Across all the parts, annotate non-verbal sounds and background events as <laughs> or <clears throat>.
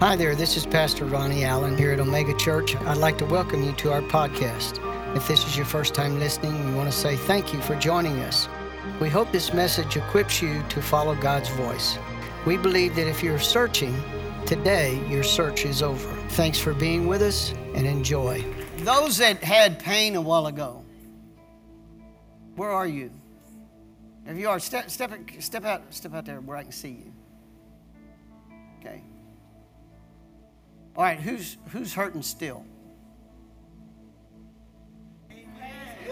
Hi there, this is Pastor Ronnie Allen here at Omega Church. I'd like to welcome you to our podcast. If this is your first time listening, we want to say thank you for joining us. We hope this message equips you to follow God's voice. We believe that if you're searching, today your search is over. Thanks for being with us and enjoy. Those that had pain a while ago, where are you? If you are, step, step, step out, step out there where I can see you. Okay. All right, who's who's hurting still?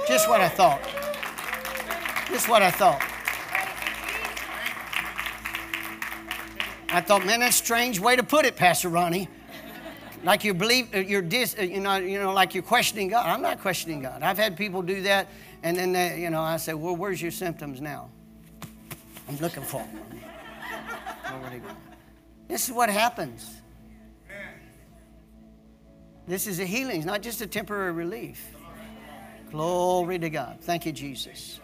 Just what I thought. Just what I thought. I thought, man, that's a strange way to put it, Pastor Ronnie. Like you believe uh, you're dis, uh, you know, you know, like you're questioning God. I'm not questioning God. I've had people do that, and then they, you know, I say, well, where's your symptoms now? I'm looking for <laughs> them. This is what happens. This is a healing, it's not just a temporary relief. Glory to God. Thank you, Jesus.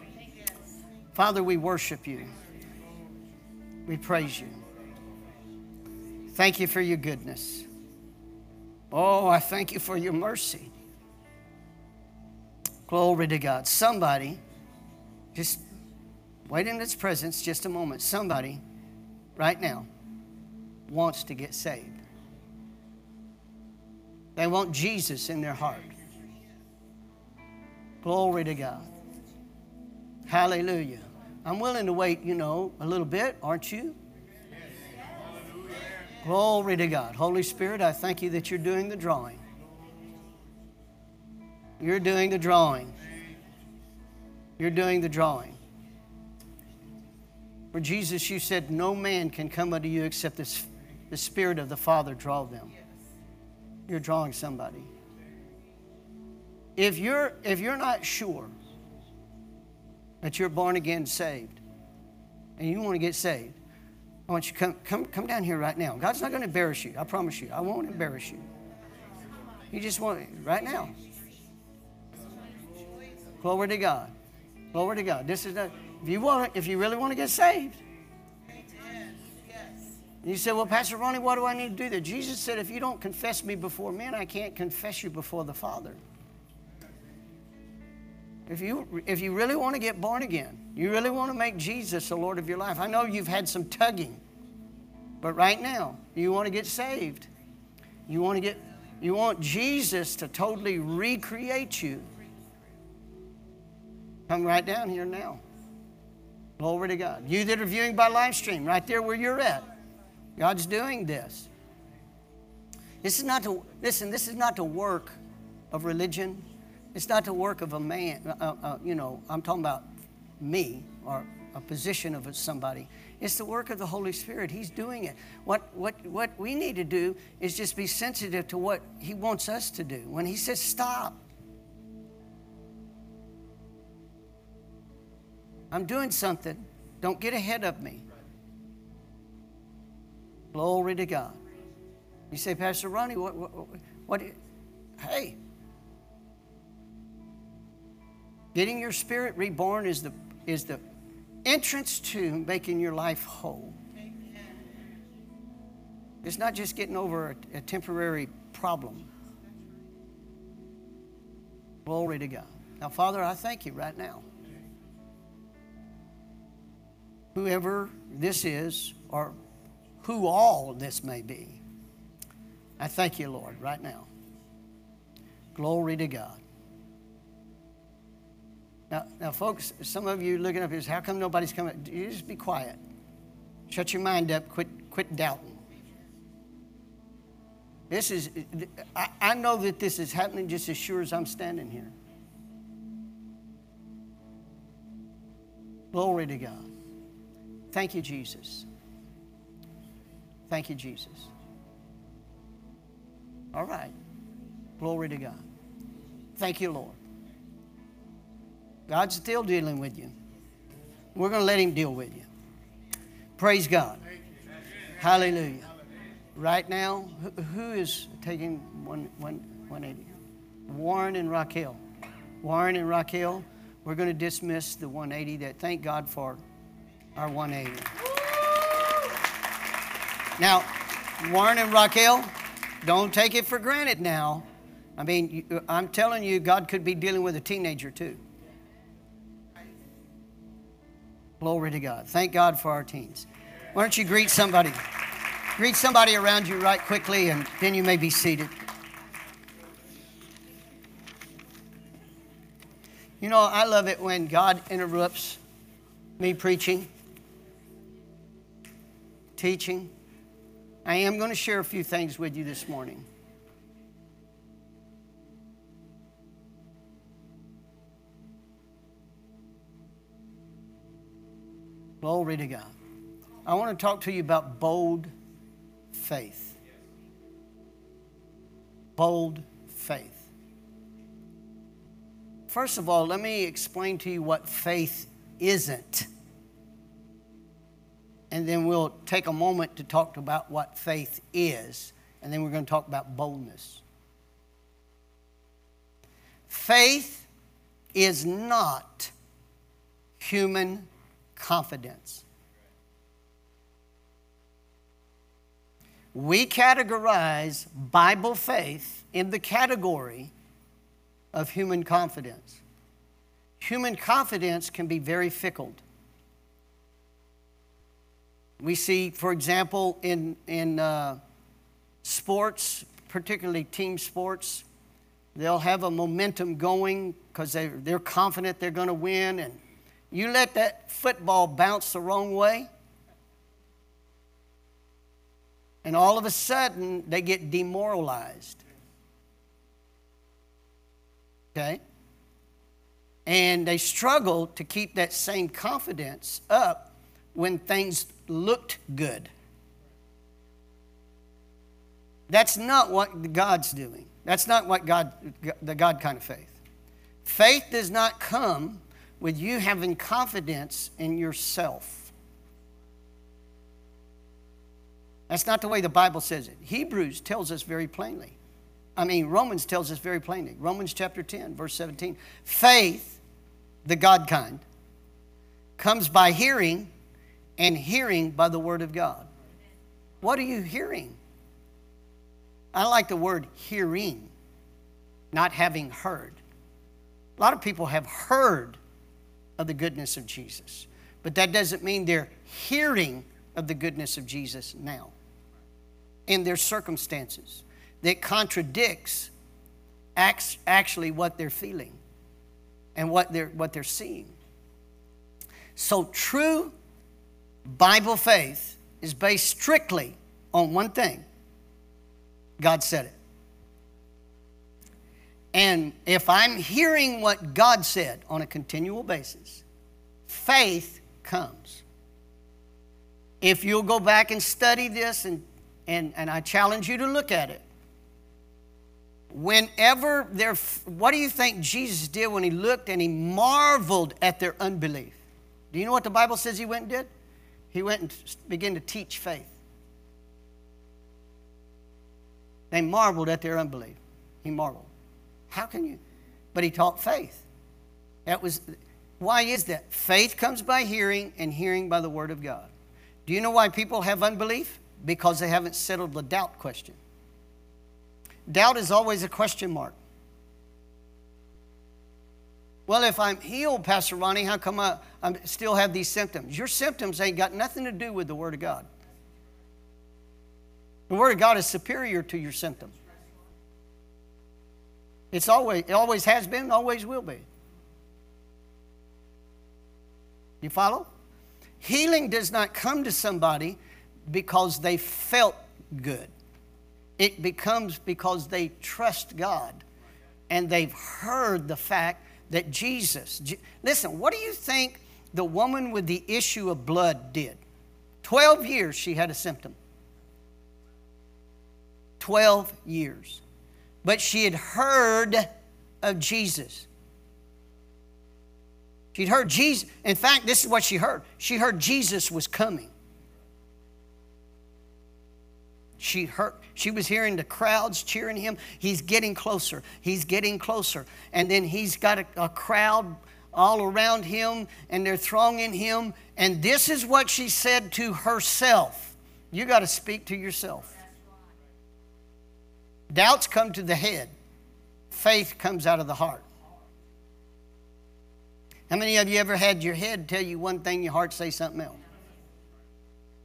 Father, we worship you. We praise you. Thank you for your goodness. Oh, I thank you for your mercy. Glory to God. Somebody, just wait in its presence just a moment. Somebody, right now, wants to get saved. They want Jesus in their heart. Glory to God. Hallelujah. I'm willing to wait, you know, a little bit, aren't you? Glory to God. Holy Spirit, I thank you that you're doing the drawing. You're doing the drawing. You're doing the drawing. For Jesus, you said, No man can come unto you except this, the Spirit of the Father draw them. You're drawing somebody. If you're, if you're not sure that you're born again saved and you want to get saved, I want you to come, come, come down here right now. God's not going to embarrass you. I promise you. I won't embarrass you. You just want right now. Glory to God. Glory to God. This is not, if you want if you really want to get saved. You say, Well, Pastor Ronnie, what do I need to do there? Jesus said, if you don't confess me before men, I can't confess you before the Father. If you, if you really want to get born again, you really want to make Jesus the Lord of your life. I know you've had some tugging, but right now, you want to get saved. You want to get, you want Jesus to totally recreate you. Come right down here now. Glory to God. You that are viewing by live stream, right there where you're at, God's doing this. This is not to listen. This is not the work of religion. It's not the work of a man, uh, uh, you know, I'm talking about me or a position of somebody. It's the work of the Holy Spirit. He's doing it. What, what, what we need to do is just be sensitive to what He wants us to do. When He says stop, I'm doing something, don't get ahead of me. Glory to God. You say, Pastor Ronnie, what, what, what hey, Getting your spirit reborn is the, is the entrance to making your life whole. It's not just getting over a, a temporary problem. Glory to God. Now, Father, I thank you right now. Whoever this is, or who all this may be, I thank you, Lord, right now. Glory to God. Now, now, folks, some of you looking up here, how come nobody's coming? You just be quiet. Shut your mind up. Quit, quit doubting. This is, I, I know that this is happening just as sure as I'm standing here. Glory to God. Thank you, Jesus. Thank you, Jesus. All right. Glory to God. Thank you, Lord. God's still dealing with you. We're going to let Him deal with you. Praise God. Hallelujah. Right now, who is taking one, one, 180? Warren and Raquel. Warren and Raquel, we're going to dismiss the 180 that thank God for our 180. Now, Warren and Raquel, don't take it for granted now. I mean, I'm telling you, God could be dealing with a teenager too. Glory to God. Thank God for our teens. Why don't you greet somebody? Greet somebody around you right quickly, and then you may be seated. You know, I love it when God interrupts me preaching, teaching. I am going to share a few things with you this morning. Glory to God. I want to talk to you about bold faith. Bold faith. First of all, let me explain to you what faith isn't. And then we'll take a moment to talk about what faith is. And then we're going to talk about boldness. Faith is not human confidence. We categorize Bible faith in the category of human confidence. Human confidence can be very fickle. We see, for example, in, in uh, sports, particularly team sports, they'll have a momentum going because they're, they're confident they're going to win and you let that football bounce the wrong way, and all of a sudden they get demoralized. Okay? And they struggle to keep that same confidence up when things looked good. That's not what God's doing. That's not what God, the God kind of faith. Faith does not come with you having confidence in yourself. That's not the way the Bible says it. Hebrews tells us very plainly. I mean, Romans tells us very plainly. Romans chapter 10, verse 17. Faith, the God kind, comes by hearing, and hearing by the Word of God. What are you hearing? I like the word hearing, not having heard. A lot of people have heard of the goodness of Jesus. But that doesn't mean they're hearing of the goodness of Jesus now in their circumstances that contradicts actually what they're feeling and what they're, what they're seeing. So, true Bible faith is based strictly on one thing God said it. And if I'm hearing what God said on a continual basis, faith comes. If you'll go back and study this, and, and, and I challenge you to look at it, whenever there, what do you think Jesus did when he looked and he marveled at their unbelief? Do you know what the Bible says he went and did? He went and began to teach faith. They marveled at their unbelief. He marveled. How can you? But he taught faith. That was why is that? Faith comes by hearing, and hearing by the word of God. Do you know why people have unbelief? Because they haven't settled the doubt question. Doubt is always a question mark. Well, if I'm healed, Pastor Ronnie, how come I, I still have these symptoms? Your symptoms ain't got nothing to do with the Word of God. The Word of God is superior to your symptoms. It's always, it always has been, always will be. You follow? Healing does not come to somebody because they felt good. It becomes because they trust God and they've heard the fact that Jesus. Listen, what do you think the woman with the issue of blood did? 12 years she had a symptom. 12 years but she had heard of Jesus. She'd heard Jesus. In fact, this is what she heard. She heard Jesus was coming. She heard, she was hearing the crowds cheering him. He's getting closer. He's getting closer. And then he's got a, a crowd all around him and they're thronging him. And this is what she said to herself. You got to speak to yourself. Doubts come to the head, faith comes out of the heart. How many of you ever had your head tell you one thing, your heart say something else?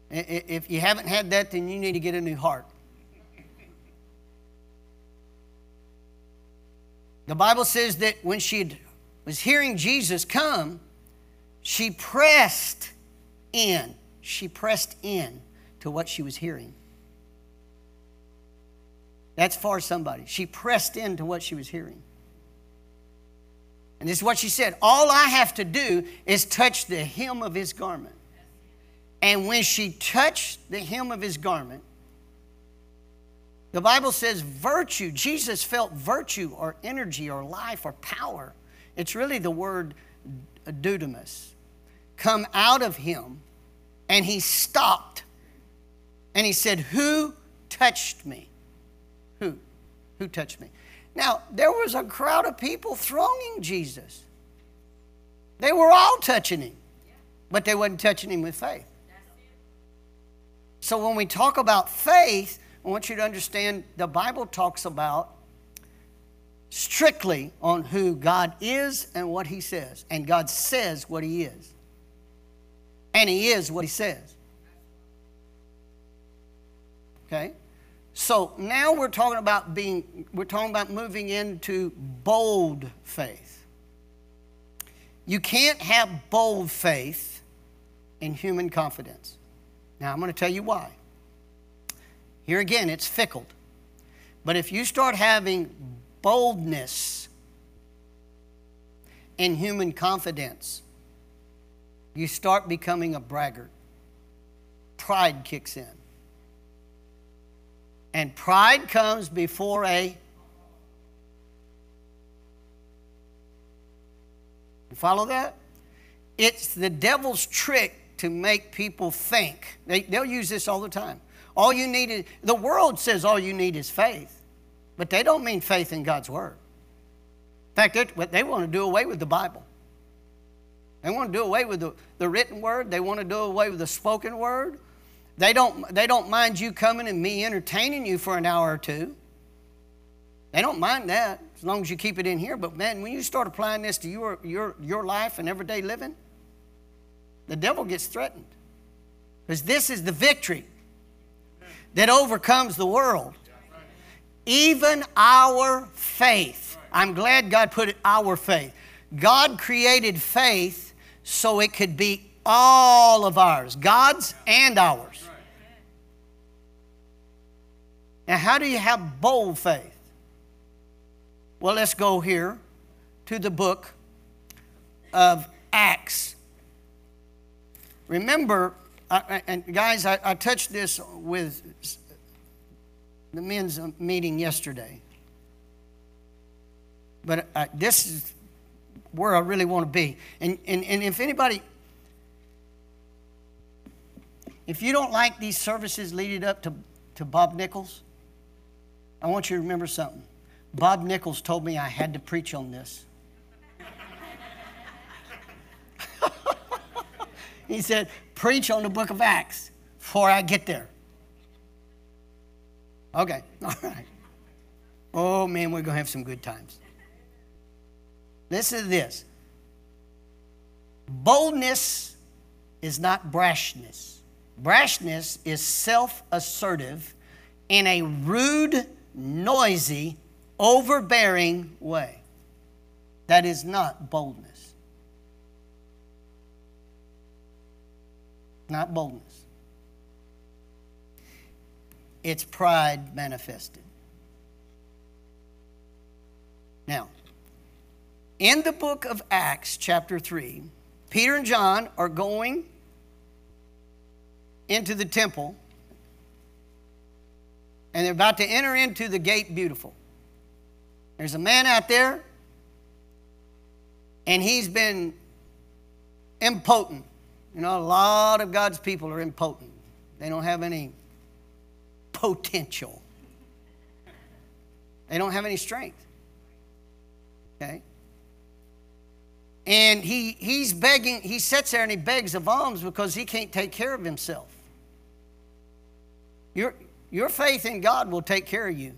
If you haven't had that, then you need to get a new heart. The Bible says that when she was hearing Jesus come, she pressed in. She pressed in to what she was hearing. That's for somebody. She pressed into what she was hearing. And this is what she said All I have to do is touch the hem of his garment. And when she touched the hem of his garment, the Bible says virtue, Jesus felt virtue or energy or life or power. It's really the word dunamis. Come out of him, and he stopped. And he said, Who touched me? Who? Who touched me? Now, there was a crowd of people thronging Jesus. They were all touching him, but they wasn't touching him with faith. So when we talk about faith, I want you to understand the Bible talks about strictly on who God is and what he says. And God says what he is. And he is what he says. Okay? So now we're talking about being, we're talking about moving into bold faith. You can't have bold faith in human confidence. Now I'm going to tell you why. Here again, it's fickle. But if you start having boldness and human confidence, you start becoming a braggart. Pride kicks in. And pride comes before a You follow that? It's the devil's trick to make people think. They, they'll use this all the time. All you need is, the world says all you need is faith, but they don't mean faith in God's Word. In fact, they want to do away with the Bible. They want to do away with the, the written Word, they want to do away with the spoken Word. They don't, they don't mind you coming and me entertaining you for an hour or two. They don't mind that as long as you keep it in here. But man, when you start applying this to your, your, your life and everyday living, the devil gets threatened. Because this is the victory that overcomes the world. Even our faith. I'm glad God put it our faith. God created faith so it could be all of ours, God's and ours. Now, how do you have bold faith? Well, let's go here to the book of Acts. Remember, and guys, I, I touched this with the men's meeting yesterday. But uh, this is where I really want to be. And, and, and if anybody, if you don't like these services leading up to, to Bob Nichols, I want you to remember something. Bob Nichols told me I had to preach on this. <laughs> he said, Preach on the book of Acts before I get there. Okay, <laughs> all right. Oh man, we're going to have some good times. Listen to this boldness is not brashness, brashness is self assertive in a rude noisy, overbearing way. That is not boldness. Not boldness. It's pride manifested. Now, in the book of Acts, chapter 3, Peter and John are going into the temple and they're about to enter into the gate beautiful. There's a man out there, and he's been impotent. You know, a lot of God's people are impotent, they don't have any potential, they don't have any strength. Okay? And he, he's begging, he sits there and he begs of alms because he can't take care of himself. You're, your faith in God will take care of you.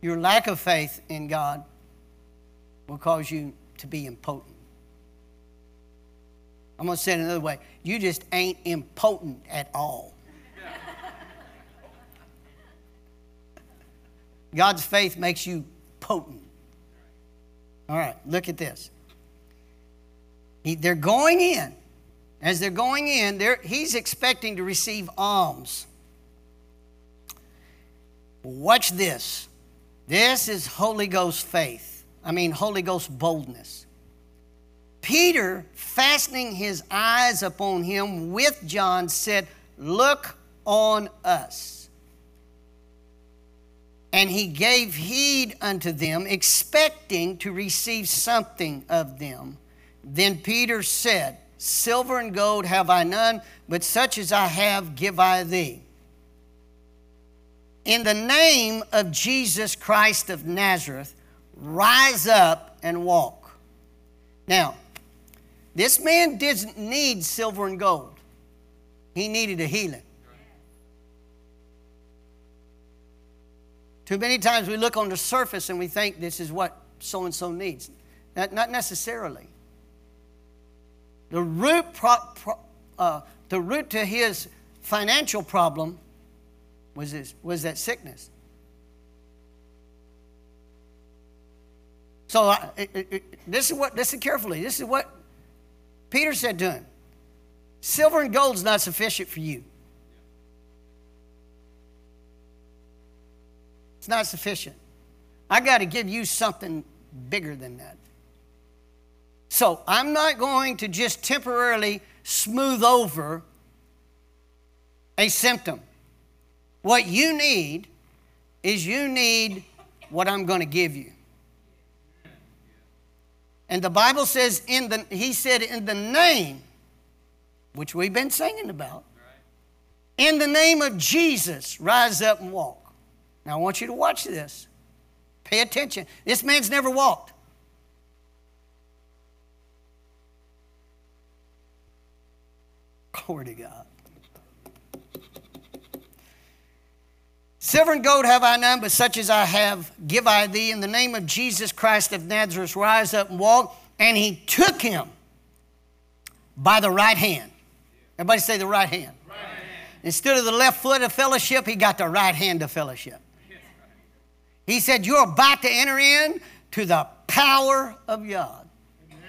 Your lack of faith in God will cause you to be impotent. I'm going to say it another way. You just ain't impotent at all. God's faith makes you potent. All right, look at this. He, they're going in. As they're going in, they're, he's expecting to receive alms. Watch this. This is Holy Ghost faith. I mean, Holy Ghost boldness. Peter, fastening his eyes upon him with John, said, Look on us. And he gave heed unto them, expecting to receive something of them. Then Peter said, Silver and gold have I none, but such as I have give I thee. In the name of Jesus Christ of Nazareth, rise up and walk. Now, this man didn't need silver and gold, he needed a healing. Too many times we look on the surface and we think this is what so and so needs. Not, not necessarily. The root, pro, pro, uh, the root to his financial problem was, this, was that sickness. So uh, it, it, this is what listen carefully. This is what Peter said to him. Silver and gold is not sufficient for you. It's not sufficient. I got to give you something bigger than that. So I'm not going to just temporarily smooth over a symptom. What you need is you need what I'm going to give you. And the Bible says in the he said in the name which we've been singing about. In the name of Jesus, rise up and walk. Now, I want you to watch this. Pay attention. This man's never walked. Glory to God. Silver and gold have I none, but such as I have give I thee. In the name of Jesus Christ of Nazareth, rise up and walk. And he took him by the right hand. Everybody say the right hand. Right hand. Instead of the left foot of fellowship, he got the right hand of fellowship. He said, You're about to enter in to the power of God. Amen.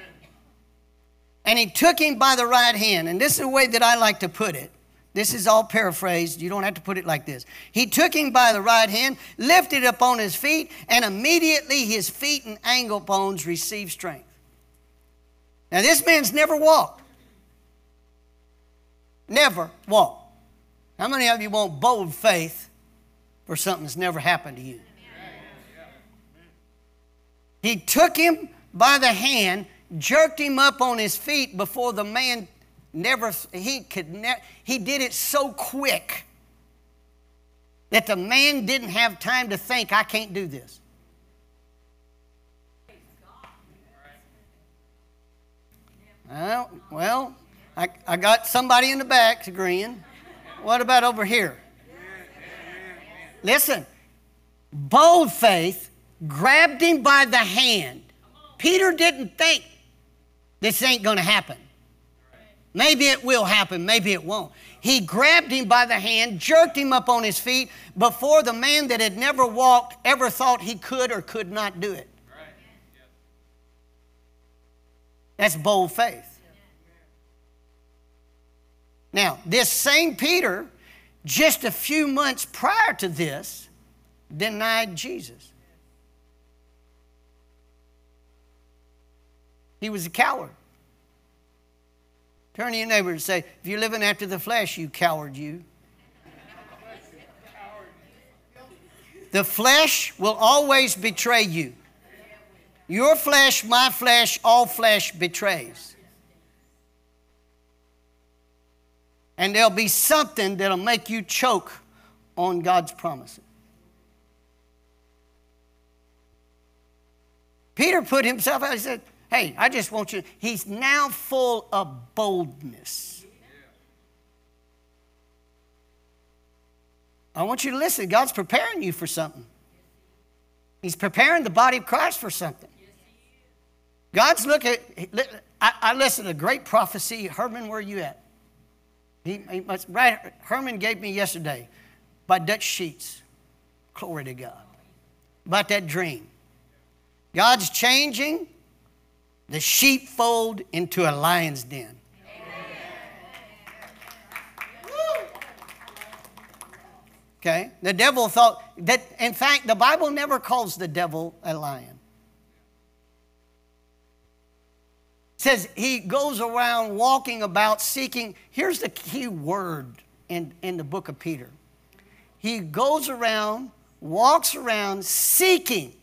And he took him by the right hand. And this is the way that I like to put it. This is all paraphrased. You don't have to put it like this. He took him by the right hand, lifted up on his feet, and immediately his feet and ankle bones received strength. Now, this man's never walked. Never walked. How many of you want bold faith for something that's never happened to you? He took him by the hand, jerked him up on his feet before the man never, he could never, he did it so quick that the man didn't have time to think, I can't do this. Well, well I, I got somebody in the back agreeing. What about over here? Listen, bold faith grabbed him by the hand. Peter didn't think this ain't going to happen. Maybe it will happen, maybe it won't. He grabbed him by the hand, jerked him up on his feet before the man that had never walked ever thought he could or could not do it. That's bold faith. Now, this same Peter, just a few months prior to this, denied Jesus. He was a coward. Turn to your neighbor and say, if you're living after the flesh, you coward, you. The flesh will always betray you. Your flesh, my flesh, all flesh betrays. And there'll be something that'll make you choke on God's promises. Peter put himself out. He said, Hey, I just want you, he's now full of boldness. I want you to listen. God's preparing you for something. He's preparing the body of Christ for something. God's looking. I, I listened to a great prophecy. Herman, where are you at? He, he must, right, Herman gave me yesterday by Dutch Sheets. Glory to God. About that dream. God's changing the sheepfold into a lion's den. Okay? The devil thought that, in fact, the Bible never calls the devil a lion. It says he goes around walking about seeking. Here's the key word in, in the book of Peter. He goes around, walks around seeking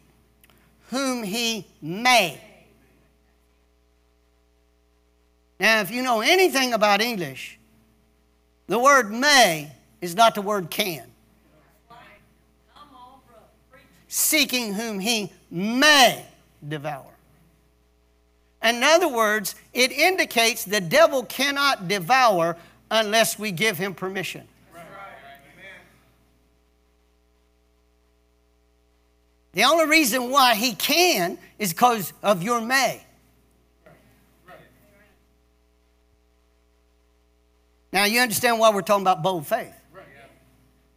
whom he may. Now, if you know anything about English, the word may is not the word can. Seeking whom he may devour. In other words, it indicates the devil cannot devour unless we give him permission. The only reason why he can is because of your may. Now, you understand why we're talking about bold faith.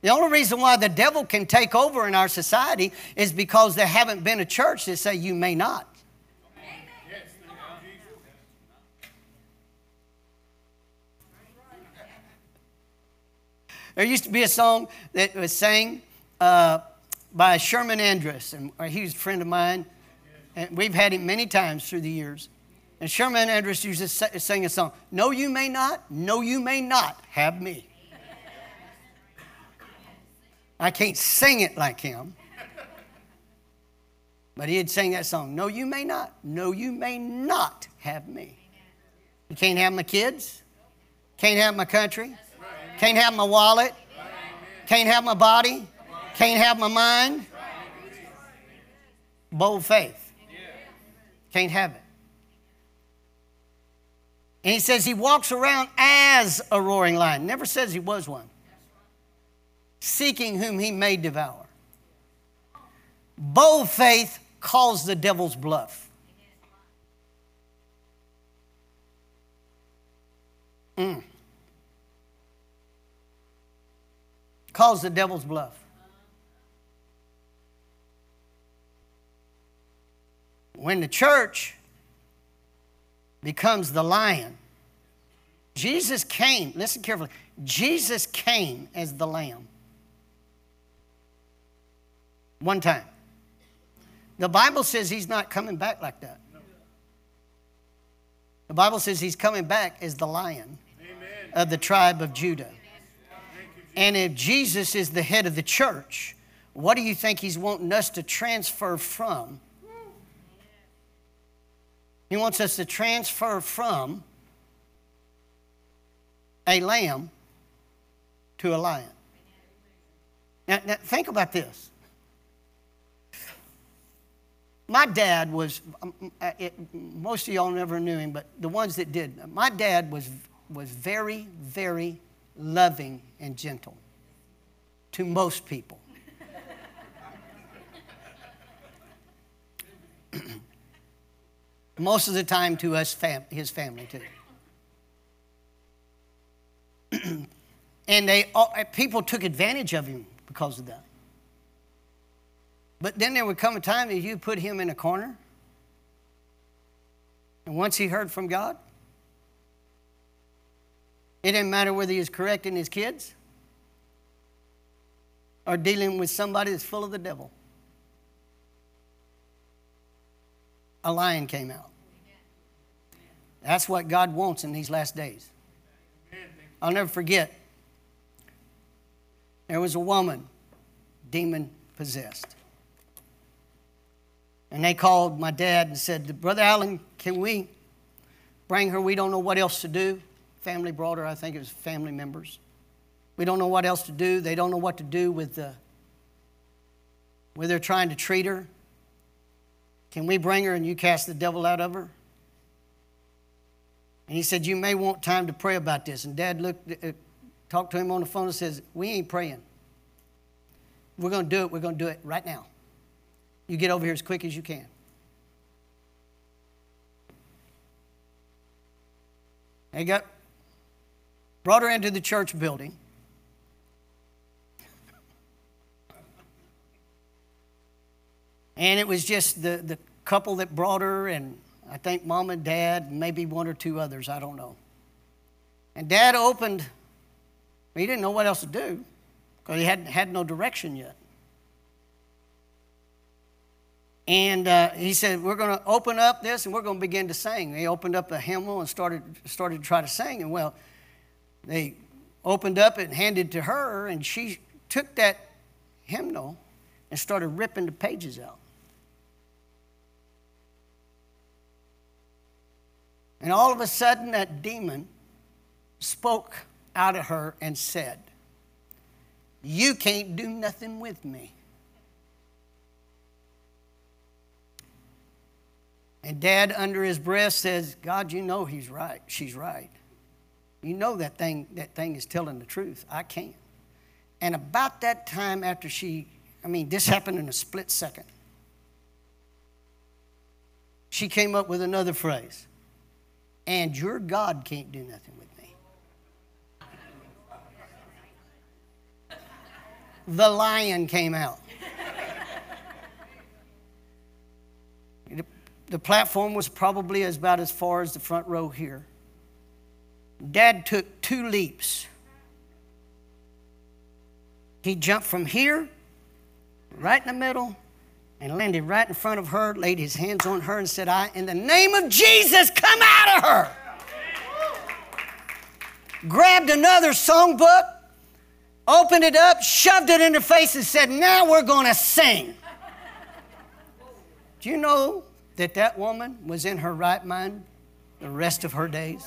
The only reason why the devil can take over in our society is because there haven't been a church that say you may not. There used to be a song that was sang uh, by Sherman Andrus, and uh, he was a friend of mine, and we've had him many times through the years. And Sherman Andrus used to sing a song, No, you may not, no, you may not have me. I can't sing it like him. But he'd sing that song, No, you may not, no, you may not have me. You can't have my kids, can't have my country, can't have my wallet, can't have my body, can't have my mind. Bold faith. Can't have it. And he says he walks around as a roaring lion. Never says he was one. Seeking whom he may devour. Bold faith calls the devil's bluff. Mm. Calls the devil's bluff. when the church becomes the lion, Jesus came, listen carefully, Jesus came as the lamb. One time. The Bible says he's not coming back like that. The Bible says he's coming back as the lion Amen. of the tribe of Judah. And if Jesus is the head of the church, what do you think he's wanting us to transfer from he wants us to transfer from a lamb to a lion. Now, now, think about this. My dad was, um, uh, it, most of y'all never knew him, but the ones that did, my dad was, was very, very loving and gentle to most people. Most of the time to us, fam- his family too. <clears throat> and they, eh, people took advantage of him because of that. But then there would come a time that you put him in a corner. And once he heard from God, it didn't matter whether he was correcting his kids or dealing with somebody that's full of the devil. A lion came out. That's what God wants in these last days. I'll never forget. There was a woman, demon possessed. And they called my dad and said, Brother Allen, can we bring her? We don't know what else to do. Family brought her, I think it was family members. We don't know what else to do. They don't know what to do with the where they're trying to treat her. Can we bring her and you cast the devil out of her? And he said, You may want time to pray about this. And dad looked, uh, talked to him on the phone and says, We ain't praying. We're going to do it. We're going to do it right now. You get over here as quick as you can. They got brought her into the church building. And it was just the, the couple that brought her, and I think mom and dad, and maybe one or two others, I don't know. And dad opened, he didn't know what else to do because he hadn't had no direction yet. And uh, he said, We're going to open up this and we're going to begin to sing. They opened up a hymnal and started, started to try to sing. And well, they opened up and handed to her, and she took that hymnal and started ripping the pages out. And all of a sudden, that demon spoke out of her and said, You can't do nothing with me. And dad, under his breath, says, God, you know he's right. She's right. You know that thing, that thing is telling the truth. I can't. And about that time after she, I mean, this happened in a split second. She came up with another phrase and your God can't do nothing with me. The lion came out. The platform was probably about as far as the front row here. Dad took two leaps. He jumped from here, right in the middle, and landed right in front of her, laid his hands on her, and said, I, in the name of Jesus, come out of her. Grabbed another songbook, opened it up, shoved it in her face, and said, Now we're going to sing. Do you know that that woman was in her right mind the rest of her days?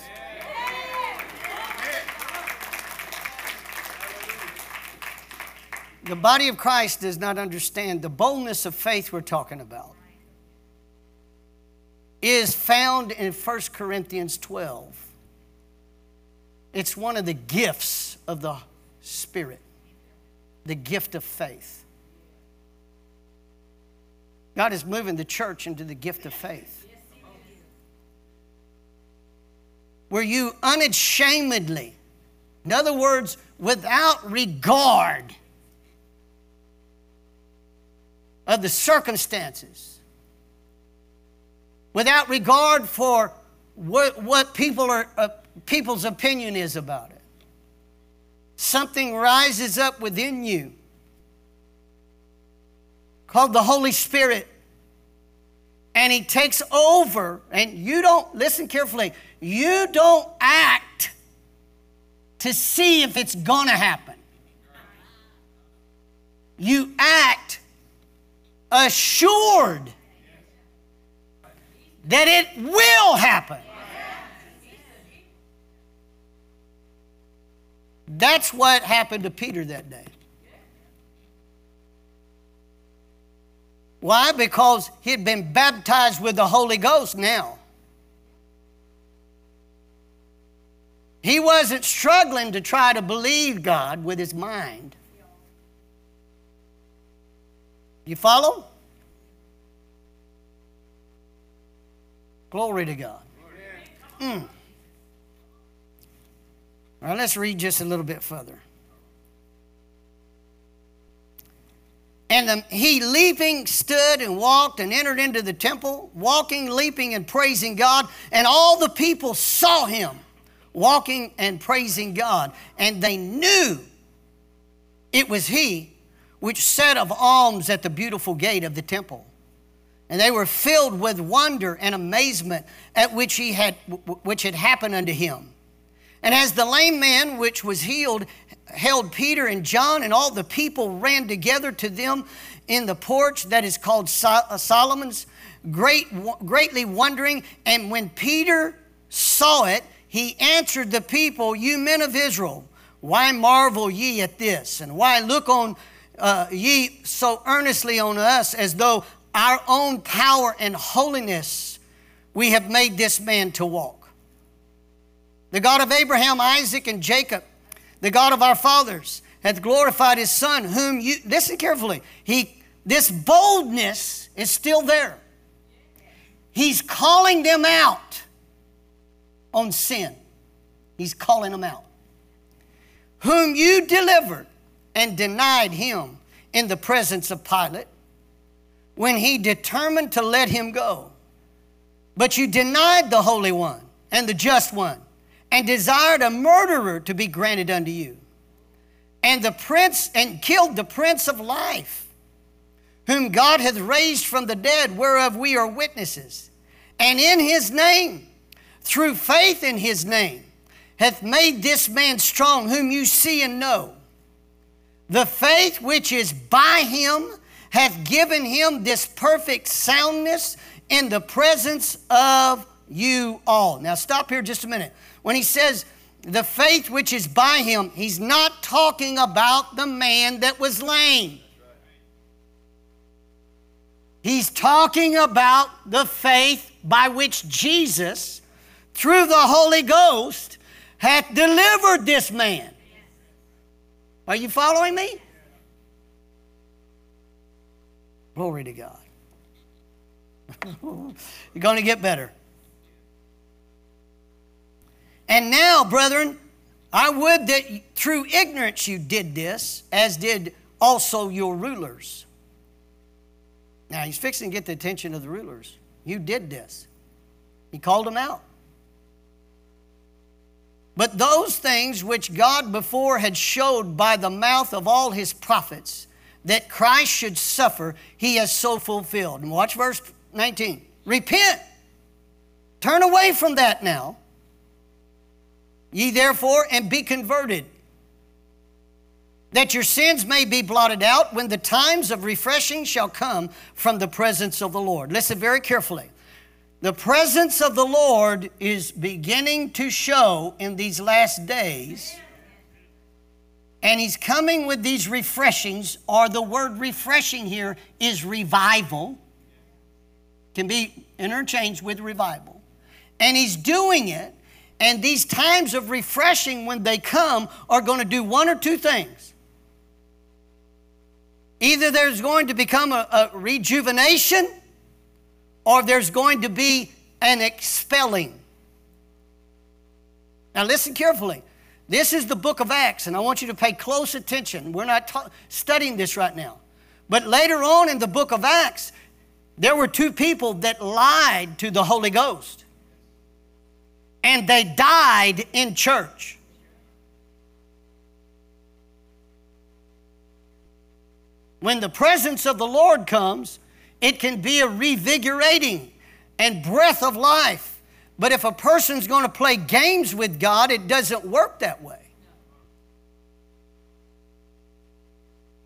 The body of Christ does not understand the boldness of faith we're talking about is found in 1 Corinthians 12. It's one of the gifts of the Spirit, the gift of faith. God is moving the church into the gift of faith. Where you unashamedly, in other words, without regard, of the circumstances, without regard for what, what people are, uh, people's opinion is about it. Something rises up within you called the Holy Spirit, and He takes over, and you don't, listen carefully, you don't act to see if it's gonna happen. You act assured that it will happen. That's what happened to Peter that day. Why? Because he had been baptized with the Holy Ghost now. He wasn't struggling to try to believe God with his mind. You follow? Glory to God. Mm. All right, let's read just a little bit further. And the, he leaping stood and walked and entered into the temple, walking, leaping, and praising God. And all the people saw him walking and praising God. And they knew it was he which sat of alms at the beautiful gate of the temple. And they were filled with wonder and amazement at which he had which had happened unto him. And as the lame man which was healed held Peter and John, and all the people ran together to them in the porch that is called uh, Solomon's, great, greatly wondering. And when Peter saw it, he answered the people, You men of Israel, why marvel ye at this? And why look on uh, ye so earnestly on us as though our own power and holiness we have made this man to walk. The God of Abraham, Isaac, and Jacob, the God of our fathers, hath glorified his Son, whom you, listen carefully, he this boldness is still there. He's calling them out on sin. He's calling them out. Whom you delivered and denied him in the presence of Pilate when he determined to let him go. But you denied the Holy One and the Just One and desired a murderer to be granted unto you. And the prince and killed the prince of life, whom God hath raised from the dead, whereof we are witnesses. And in his name, through faith in his name, hath made this man strong, whom you see and know. The faith which is by him hath given him this perfect soundness in the presence of you all. Now, stop here just a minute. When he says the faith which is by him, he's not talking about the man that was lame. He's talking about the faith by which Jesus, through the Holy Ghost, hath delivered this man. Are you following me? Glory to God. <laughs> You're going to get better. And now, brethren, I would that through ignorance you did this, as did also your rulers. Now, he's fixing to get the attention of the rulers. You did this. He called them out. But those things which God before had showed by the mouth of all his prophets that Christ should suffer, he has so fulfilled. And watch verse 19. Repent. Turn away from that now. Ye therefore, and be converted, that your sins may be blotted out when the times of refreshing shall come from the presence of the Lord. Listen very carefully. The presence of the Lord is beginning to show in these last days. And he's coming with these refreshings, or the word refreshing here is revival. Can be interchanged with revival. And he's doing it, and these times of refreshing, when they come, are going to do one or two things. Either there's going to become a, a rejuvenation or there's going to be an expelling. Now, listen carefully. This is the book of Acts, and I want you to pay close attention. We're not ta- studying this right now. But later on in the book of Acts, there were two people that lied to the Holy Ghost, and they died in church. When the presence of the Lord comes, it can be a revigorating and breath of life. But if a person's going to play games with God, it doesn't work that way.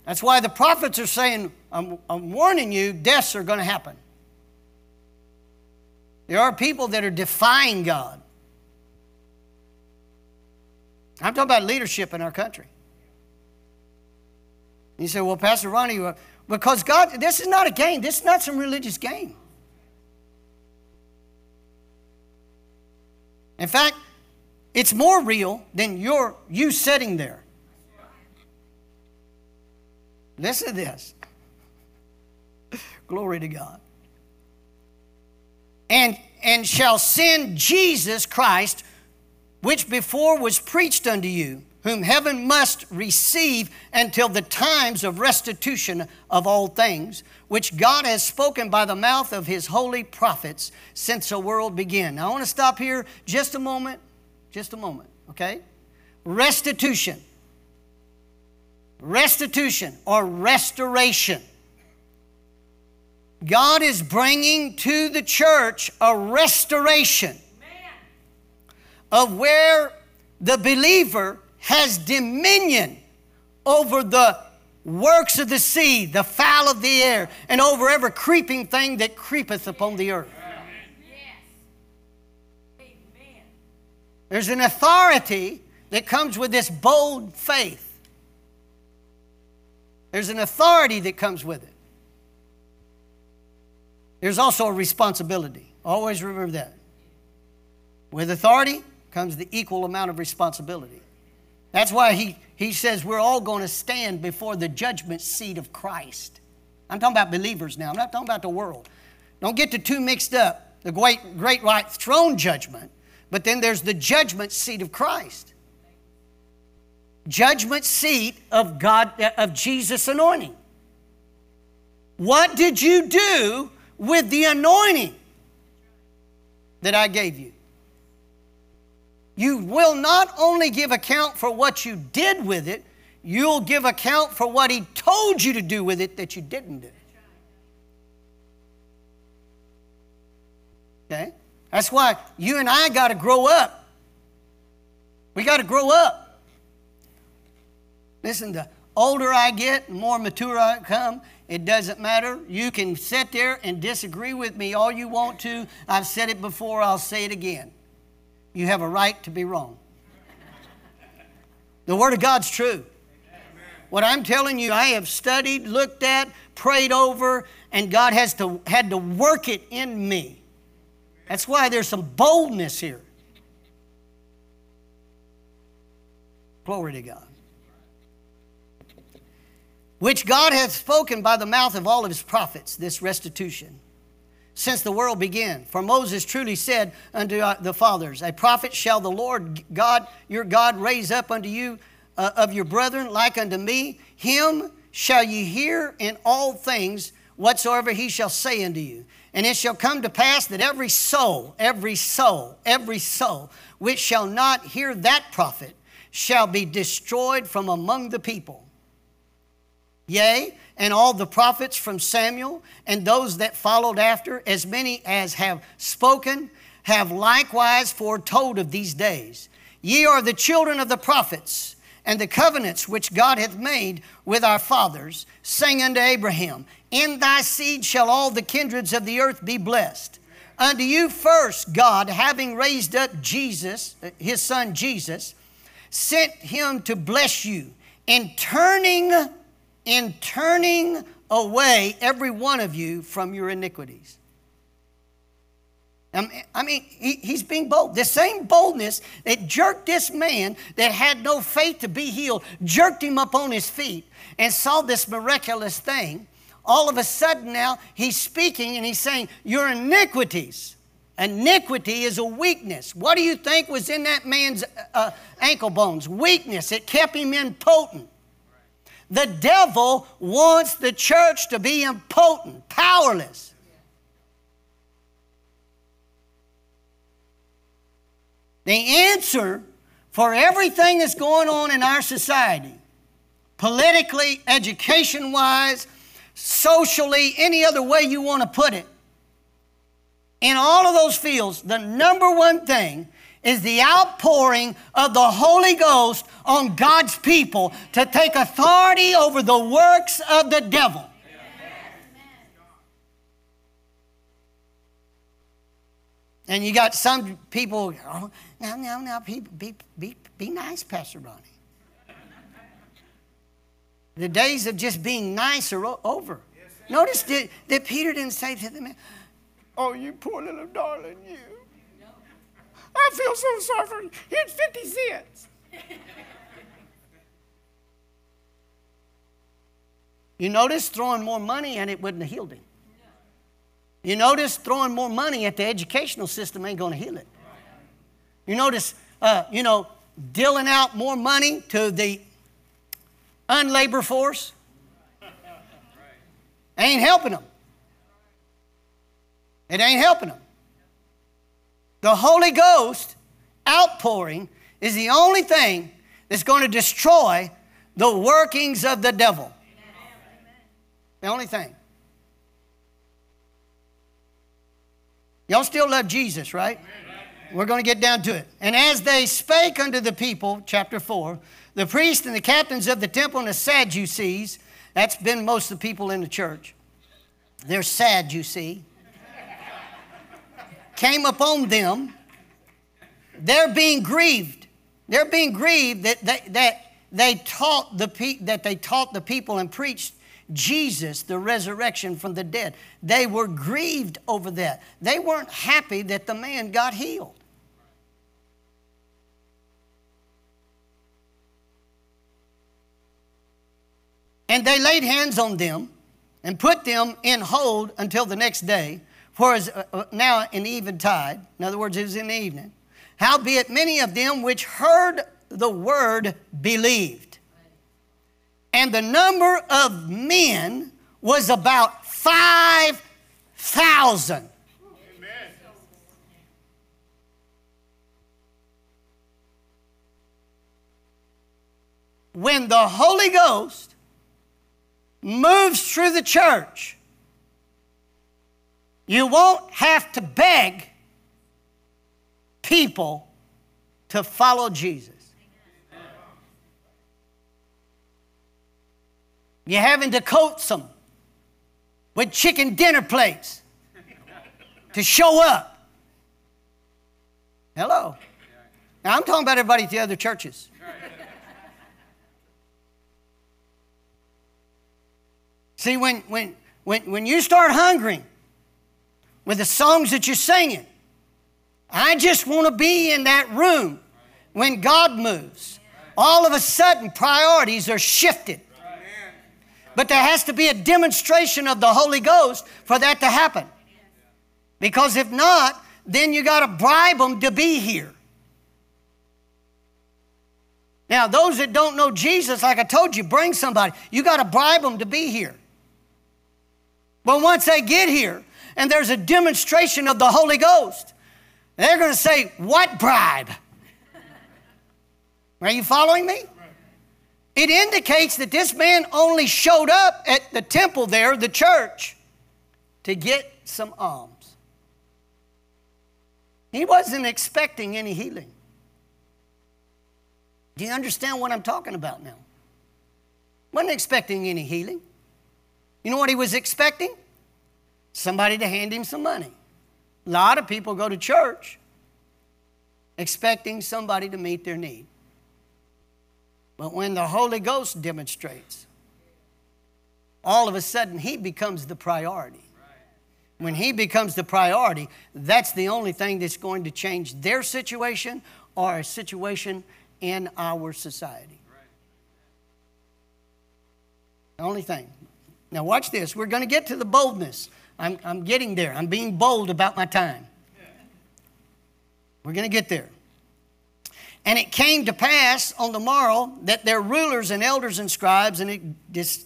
That's why the prophets are saying, I'm, I'm warning you, deaths are going to happen. There are people that are defying God. I'm talking about leadership in our country. You say, well, Pastor Ronnie, because God, this is not a game. This is not some religious game. In fact, it's more real than your you sitting there. Listen to this. <laughs> Glory to God. And and shall send Jesus Christ, which before was preached unto you whom heaven must receive until the times of restitution of all things, which God has spoken by the mouth of his holy prophets since the world began. Now, I want to stop here just a moment, just a moment, okay? Restitution. Restitution or restoration. God is bringing to the church a restoration of where the believer has dominion over the works of the sea, the fowl of the air, and over every creeping thing that creepeth upon the earth. There's an authority that comes with this bold faith. There's an authority that comes with it. There's also a responsibility. Always remember that. With authority comes the equal amount of responsibility. That's why he, he says we're all going to stand before the judgment seat of Christ. I'm talking about believers now. I'm not talking about the world. Don't get the two mixed up. The great, great white throne judgment, but then there's the judgment seat of Christ. Judgment seat of God, uh, of Jesus' anointing. What did you do with the anointing that I gave you? You will not only give account for what you did with it, you'll give account for what He told you to do with it that you didn't do. Okay? That's why you and I got to grow up. We got to grow up. Listen, the older I get, the more mature I come, it doesn't matter. You can sit there and disagree with me all you want to. I've said it before, I'll say it again. You have a right to be wrong. The Word of God's true. What I'm telling you, I have studied, looked at, prayed over, and God has to, had to work it in me. That's why there's some boldness here. Glory to God which God hath spoken by the mouth of all of his prophets, this restitution, since the world began. For Moses truly said unto uh, the fathers, A prophet shall the Lord God, your God, raise up unto you uh, of your brethren, like unto me. Him shall ye hear in all things whatsoever he shall say unto you. And it shall come to pass that every soul, every soul, every soul, which shall not hear that prophet, shall be destroyed from among the people. Yea, and all the prophets from Samuel and those that followed after, as many as have spoken, have likewise foretold of these days. Ye are the children of the prophets, and the covenants which God hath made with our fathers, saying unto Abraham, In thy seed shall all the kindreds of the earth be blessed. Unto you first, God, having raised up Jesus, his son Jesus, sent him to bless you in turning in turning away every one of you from your iniquities. I mean, he, he's being bold. The same boldness that jerked this man that had no faith to be healed, jerked him up on his feet and saw this miraculous thing. All of a sudden now, he's speaking and he's saying, Your iniquities. Iniquity is a weakness. What do you think was in that man's uh, ankle bones? Weakness. It kept him impotent. The devil wants the church to be impotent, powerless. The answer for everything that's going on in our society, politically, education wise, socially, any other way you want to put it, in all of those fields, the number one thing is the outpouring of the Holy Ghost on God's people to take authority over the works of the devil. And you got some people, oh, now, now, now, be, be, be, be nice, Pastor Ronnie. The days of just being nice are over. Notice that, that Peter didn't say to the man, Oh, you poor little darling, you. I feel so sorry for you. Here's 50 cents. <laughs> you notice throwing more money and it wouldn't have healed him. You notice throwing more money at the educational system ain't going to heal it. You notice, uh, you know, dealing out more money to the unlabor force ain't helping them. It ain't helping them. The Holy Ghost outpouring is the only thing that's going to destroy the workings of the devil. The only thing. Y'all still love Jesus, right? We're going to get down to it. And as they spake unto the people, chapter 4, the priests and the captains of the temple and the Sadducees, that's been most of the people in the church. They're sad, you see came upon them, they're being grieved. They're being grieved that, that, that, they, taught the pe- that they taught the people and preached Jesus, the resurrection from the dead. They were grieved over that. They weren't happy that the man got healed. And they laid hands on them and put them in hold until the next day, is uh, uh, now in eventide. In other words, it was in the evening. Howbeit, many of them which heard the word believed. And the number of men was about 5,000. When the Holy Ghost moves through the church, you won't have to beg people to follow Jesus. You're having to coax them with chicken dinner plates to show up. Hello. Now, I'm talking about everybody at the other churches. See, when, when, when, when you start hungering with the songs that you're singing, I just want to be in that room when God moves. All of a sudden, priorities are shifted. But there has to be a demonstration of the Holy Ghost for that to happen. Because if not, then you got to bribe them to be here. Now, those that don't know Jesus, like I told you, bring somebody. You got to bribe them to be here. But once they get here and there's a demonstration of the Holy Ghost, they're going to say, What bribe? Are you following me? It indicates that this man only showed up at the temple there, the church, to get some alms. He wasn't expecting any healing. Do you understand what I'm talking about now? Wasn't expecting any healing. You know what he was expecting? Somebody to hand him some money. A lot of people go to church expecting somebody to meet their need. But when the Holy Ghost demonstrates, all of a sudden he becomes the priority. When he becomes the priority, that's the only thing that's going to change their situation or a situation in our society. The only thing. Now, watch this. We're going to get to the boldness. I'm, I'm getting there. I'm being bold about my time. We're going to get there. And it came to pass on the morrow that their rulers and elders and scribes and, it,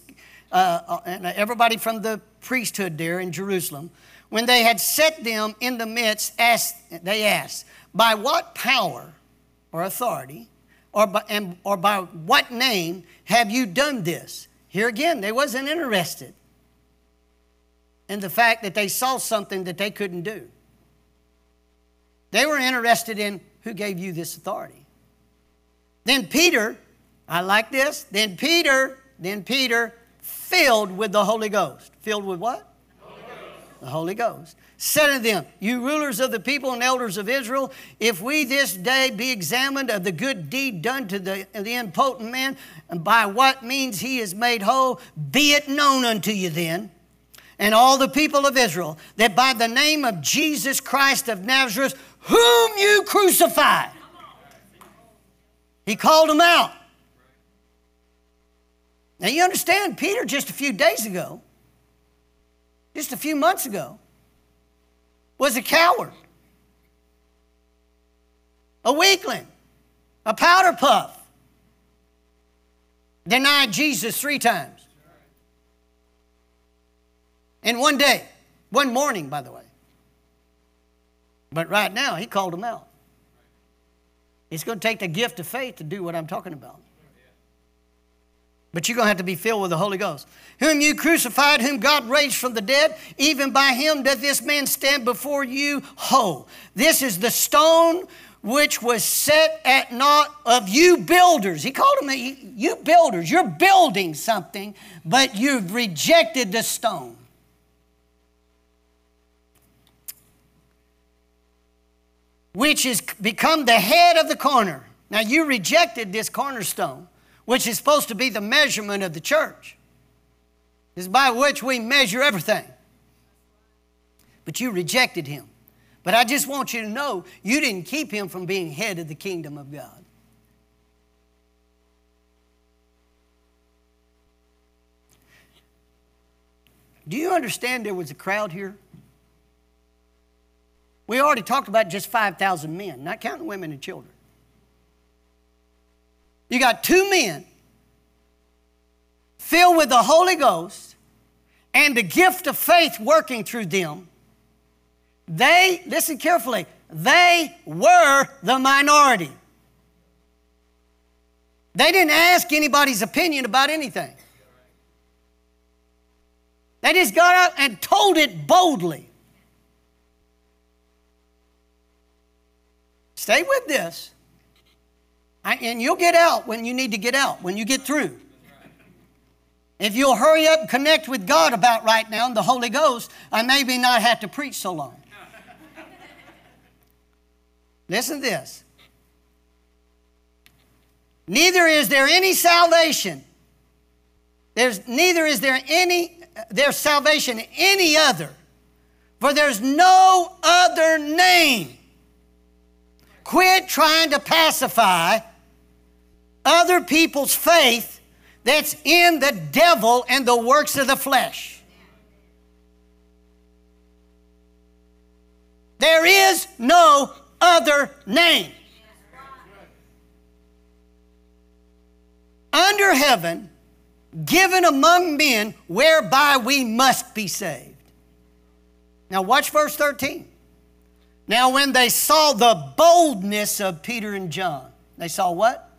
uh, uh, and everybody from the priesthood there in Jerusalem, when they had set them in the midst, asked, they asked, By what power or authority or by, and, or by what name have you done this? Here again, they wasn't interested in the fact that they saw something that they couldn't do. They were interested in who gave you this authority. Then Peter, I like this. Then Peter, then Peter, filled with the Holy Ghost. Filled with what? The Holy Ghost. Said to them, You rulers of the people and elders of Israel, if we this day be examined of the good deed done to the, the impotent man, and by what means he is made whole, be it known unto you then and all the people of Israel that by the name of Jesus Christ of Nazareth, whom you crucified, he called them out. Now you understand, Peter just a few days ago, just a few months ago, was a coward, a weakling, a powder puff, denied Jesus three times. In one day, one morning, by the way. But right now, he called them out. It's going to take the gift of faith to do what I'm talking about. But you're going to have to be filled with the Holy Ghost. Whom you crucified, whom God raised from the dead, even by him doth this man stand before you whole. This is the stone which was set at naught of you builders. He called them, you builders. You're building something, but you've rejected the stone. Which has become the head of the corner. Now, you rejected this cornerstone, which is supposed to be the measurement of the church. Is by which we measure everything. But you rejected him. But I just want you to know you didn't keep him from being head of the kingdom of God. Do you understand there was a crowd here? We already talked about just 5,000 men, not counting women and children. You got two men filled with the Holy Ghost and the gift of faith working through them. They, listen carefully, they were the minority. They didn't ask anybody's opinion about anything. They just got out and told it boldly. Stay with this. and you'll get out when you need to get out, when you get through. If you'll hurry up and connect with God about right now and the Holy Ghost, I maybe not have to preach so long. Listen to this. Neither is there any salvation. There's neither is there any there's salvation any other. For there's no other name. Quit trying to pacify other people's faith that's in the devil and the works of the flesh. There is no other name. Under heaven, given among men, whereby we must be saved. Now, watch verse 13. Now, when they saw the boldness of Peter and John, they saw what?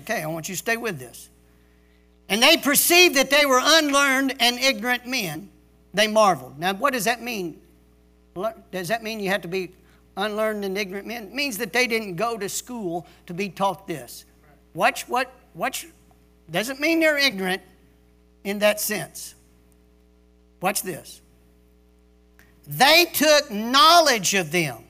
Okay, I want you to stay with this. And they perceived that they were unlearned and ignorant men. They marveled. Now, what does that mean? Does that mean you have to be unlearned and ignorant men? It means that they didn't go to school to be taught this. Watch what, watch, doesn't mean they're ignorant in that sense. Watch this. They took knowledge of them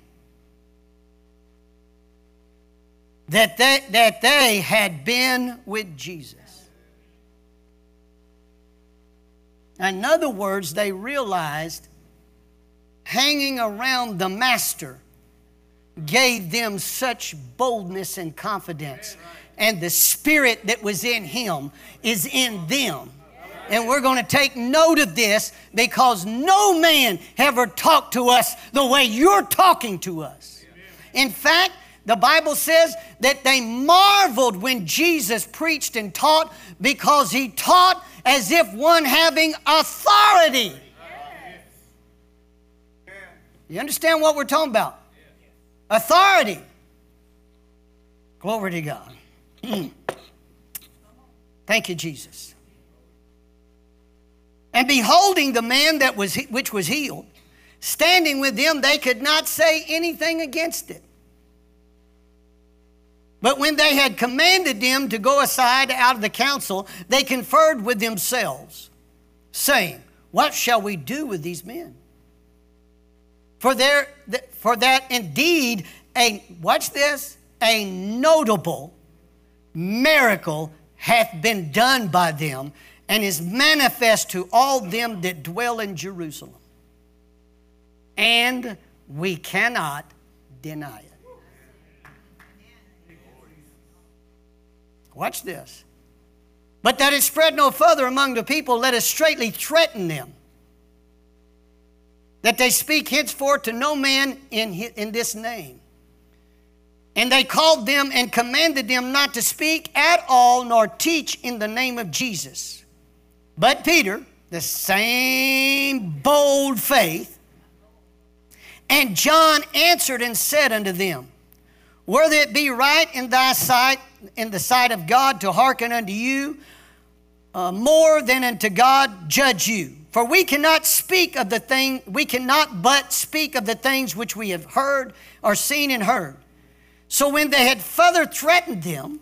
that they, that they had been with Jesus. In other words, they realized hanging around the Master gave them such boldness and confidence. And the spirit that was in him is in them. And we're going to take note of this because no man ever talked to us the way you're talking to us. In fact, the Bible says that they marveled when Jesus preached and taught because he taught as if one having authority. You understand what we're talking about? Authority. Glory to God. <clears throat> Thank you, Jesus. And beholding the man that was which was healed, standing with them, they could not say anything against it. But when they had commanded them to go aside out of the council, they conferred with themselves, saying, What shall we do with these men? For, there, for that indeed, a, watch this, a notable miracle hath been done by them and is manifest to all them that dwell in Jerusalem. And we cannot deny it. Watch this. But that it spread no further among the people, let us straightly threaten them. That they speak henceforth to no man in, in this name. And they called them and commanded them not to speak at all nor teach in the name of Jesus. But Peter, the same bold faith, and John answered and said unto them, Whether it be right in thy sight in the sight of God to hearken unto you uh, more than unto God judge you. For we cannot speak of the thing, we cannot but speak of the things which we have heard or seen and heard. So when they had further threatened them,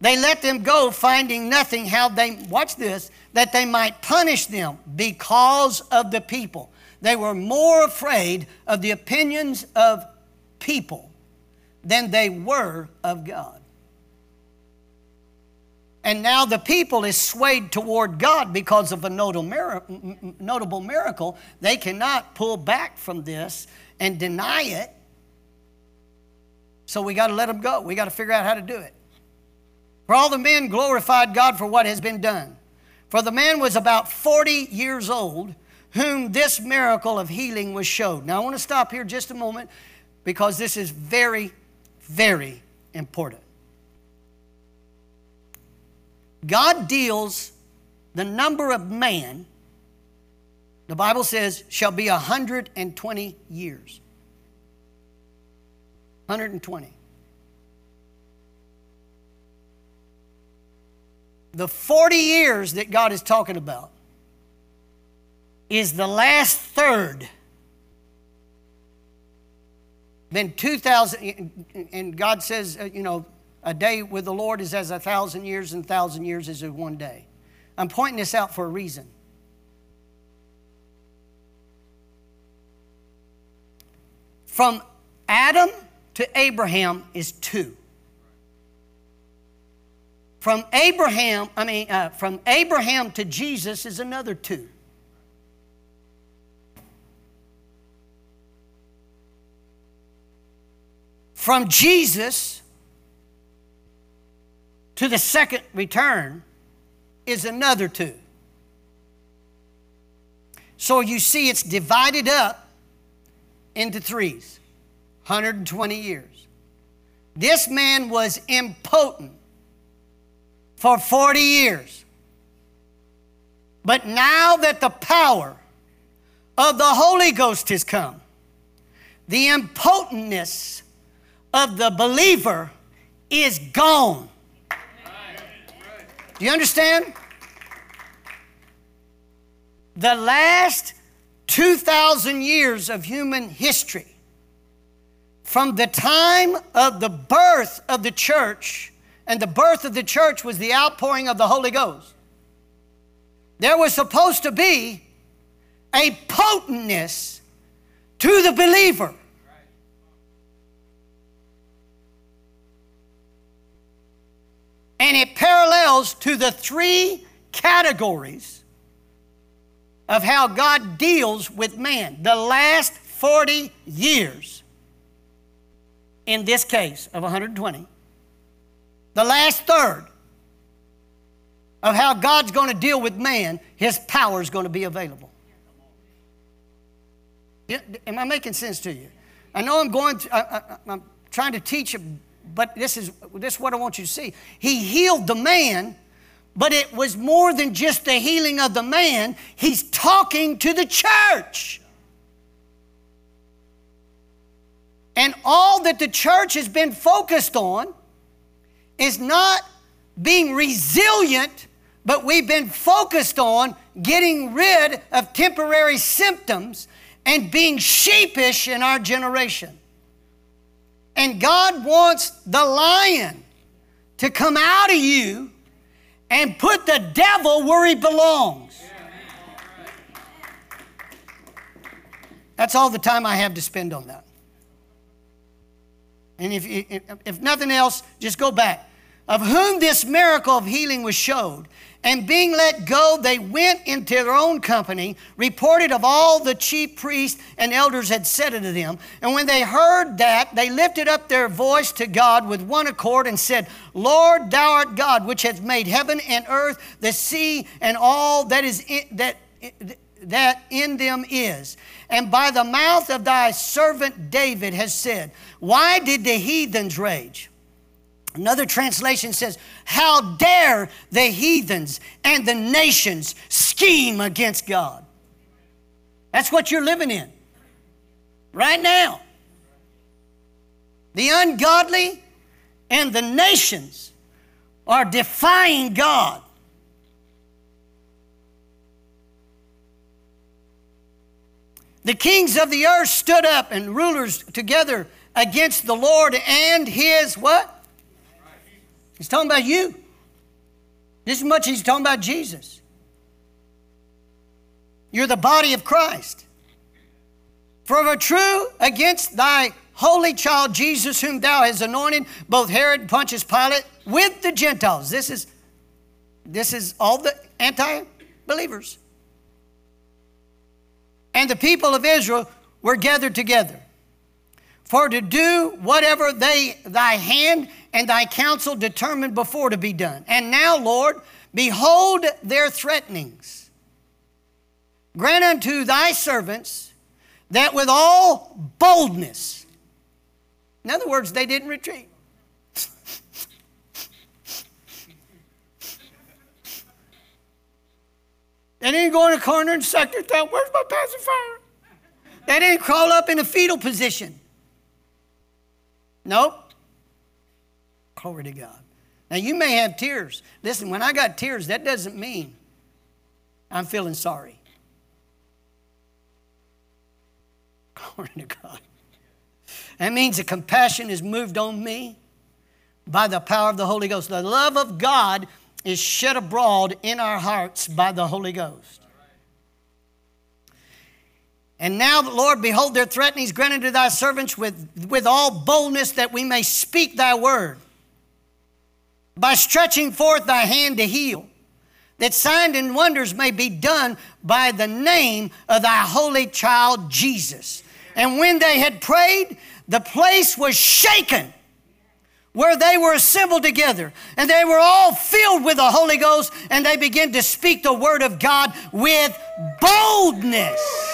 they let them go, finding nothing how they, watch this, that they might punish them because of the people. They were more afraid of the opinions of people than they were of God. And now the people is swayed toward God because of a notable miracle. They cannot pull back from this and deny it. So we got to let them go. We got to figure out how to do it. For all the men glorified God for what has been done. For the man was about 40 years old, whom this miracle of healing was showed. Now, I want to stop here just a moment because this is very, very important. God deals the number of man, the Bible says, shall be 120 years. 120. The 40 years that God is talking about is the last third. Then 2,000, and God says, uh, you know, a day with the Lord is as a thousand years, and thousand years is as one day. I'm pointing this out for a reason. From Adam to Abraham is two. From Abraham, I mean, uh, from Abraham to Jesus is another two. From Jesus to the second return is another two. So you see, it's divided up into threes 120 years. This man was impotent for 40 years. But now that the power of the Holy Ghost has come, the impotentness of the believer is gone. Do you understand? The last 2,000 years of human history, from the time of the birth of the church and the birth of the church was the outpouring of the Holy Ghost. There was supposed to be a potentness to the believer. And it parallels to the three categories of how God deals with man. The last 40 years, in this case of 120, the last third of how God's going to deal with man, his power is going to be available. Am I making sense to you? I know I'm going to, I, am trying to teach you, but this is, this is what I want you to see. He healed the man, but it was more than just the healing of the man. He's talking to the church. And all that the church has been focused on is not being resilient, but we've been focused on getting rid of temporary symptoms and being sheepish in our generation. And God wants the lion to come out of you and put the devil where he belongs. That's all the time I have to spend on that. And if, if, if nothing else, just go back of whom this miracle of healing was showed. And being let go, they went into their own company, reported of all the chief priests and elders had said unto them. And when they heard that, they lifted up their voice to God with one accord and said, Lord, thou art God, which has made heaven and earth, the sea, and all that is in, that, that in them is. And by the mouth of thy servant David has said, Why did the heathens rage? Another translation says, How dare the heathens and the nations scheme against God? That's what you're living in right now. The ungodly and the nations are defying God. The kings of the earth stood up and rulers together against the Lord and his what? He's talking about you. As much he's talking about Jesus. You're the body of Christ. For of a true against thy holy child Jesus, whom thou hast anointed, both Herod and Pontius Pilate, with the Gentiles. This is this is all the anti-believers. And the people of Israel were gathered together for to do whatever they thy hand and thy counsel determined before to be done. And now, Lord, behold their threatenings. Grant unto thy servants that with all boldness, in other words, they didn't retreat. <laughs> They didn't go in a corner and suck their thumb. Where's my pacifier? They didn't crawl up in a fetal position. Nope. Glory to God. Now, you may have tears. Listen, when I got tears, that doesn't mean I'm feeling sorry. <laughs> Glory to God. That means the compassion is moved on me by the power of the Holy Ghost. The love of God is shed abroad in our hearts by the Holy Ghost. And now, Lord, behold their threatenings granted to thy servants with, with all boldness that we may speak thy word. By stretching forth thy hand to heal, that signs and wonders may be done by the name of thy holy child Jesus. And when they had prayed, the place was shaken where they were assembled together and they were all filled with the Holy Ghost and they began to speak the word of God with boldness.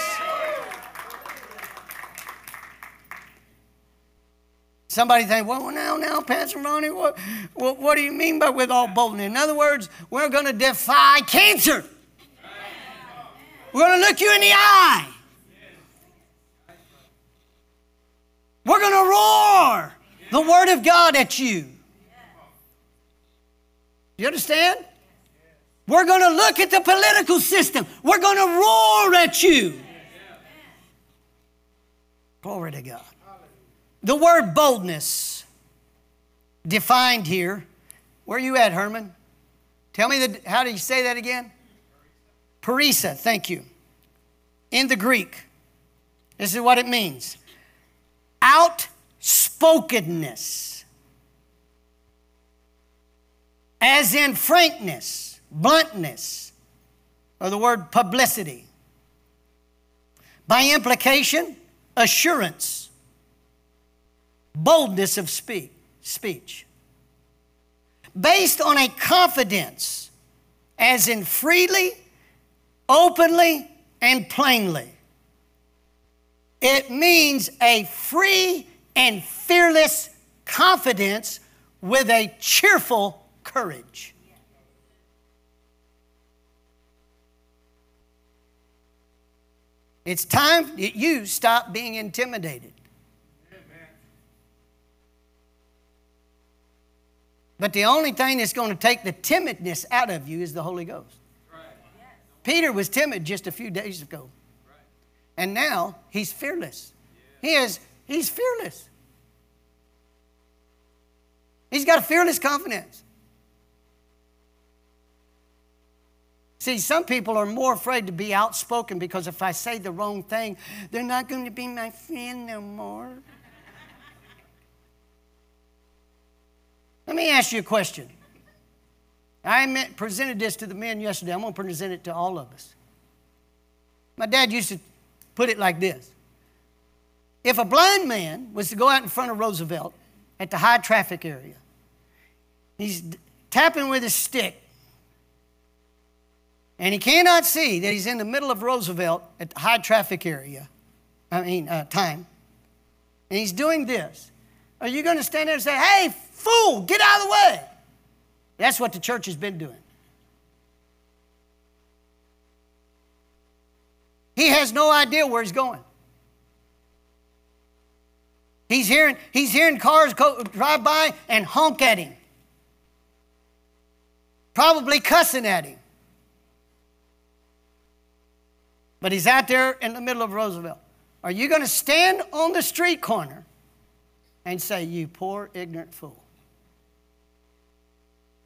Somebody think, well, now, now, Pastor Ronnie, what, what, what do you mean by with all boldness? In other words, we're going to defy cancer. We're going to look you in the eye. We're going to roar the Word of God at you. You understand? We're going to look at the political system. We're going to roar at you. Glory to God. The word boldness defined here. Where are you at, Herman? Tell me the, how do you say that again? parrhesia, thank you. In the Greek, this is what it means outspokenness, as in frankness, bluntness, or the word publicity. By implication, assurance, boldness of speak, speech. Based on a confidence, as in freely, openly, and plainly. It means a free and fearless confidence with a cheerful courage. It's time that you stop being intimidated. But the only thing that's going to take the timidness out of you is the Holy Ghost. Peter was timid just a few days ago. And now he's fearless. He is, he's fearless. He's got a fearless confidence. See, some people are more afraid to be outspoken because if I say the wrong thing, they're not going to be my friend no more. Let me ask you a question. I presented this to the men yesterday. I'm going to present it to all of us. My dad used to put it like this If a blind man was to go out in front of Roosevelt at the high traffic area, he's tapping with his stick, and he cannot see that he's in the middle of Roosevelt at the high traffic area, I mean, uh, time, and he's doing this. Are you going to stand there and say, hey, fool, get out of the way? That's what the church has been doing. He has no idea where he's going. He's hearing, he's hearing cars go, drive by and honk at him, probably cussing at him. But he's out there in the middle of Roosevelt. Are you going to stand on the street corner and say, You poor ignorant fool?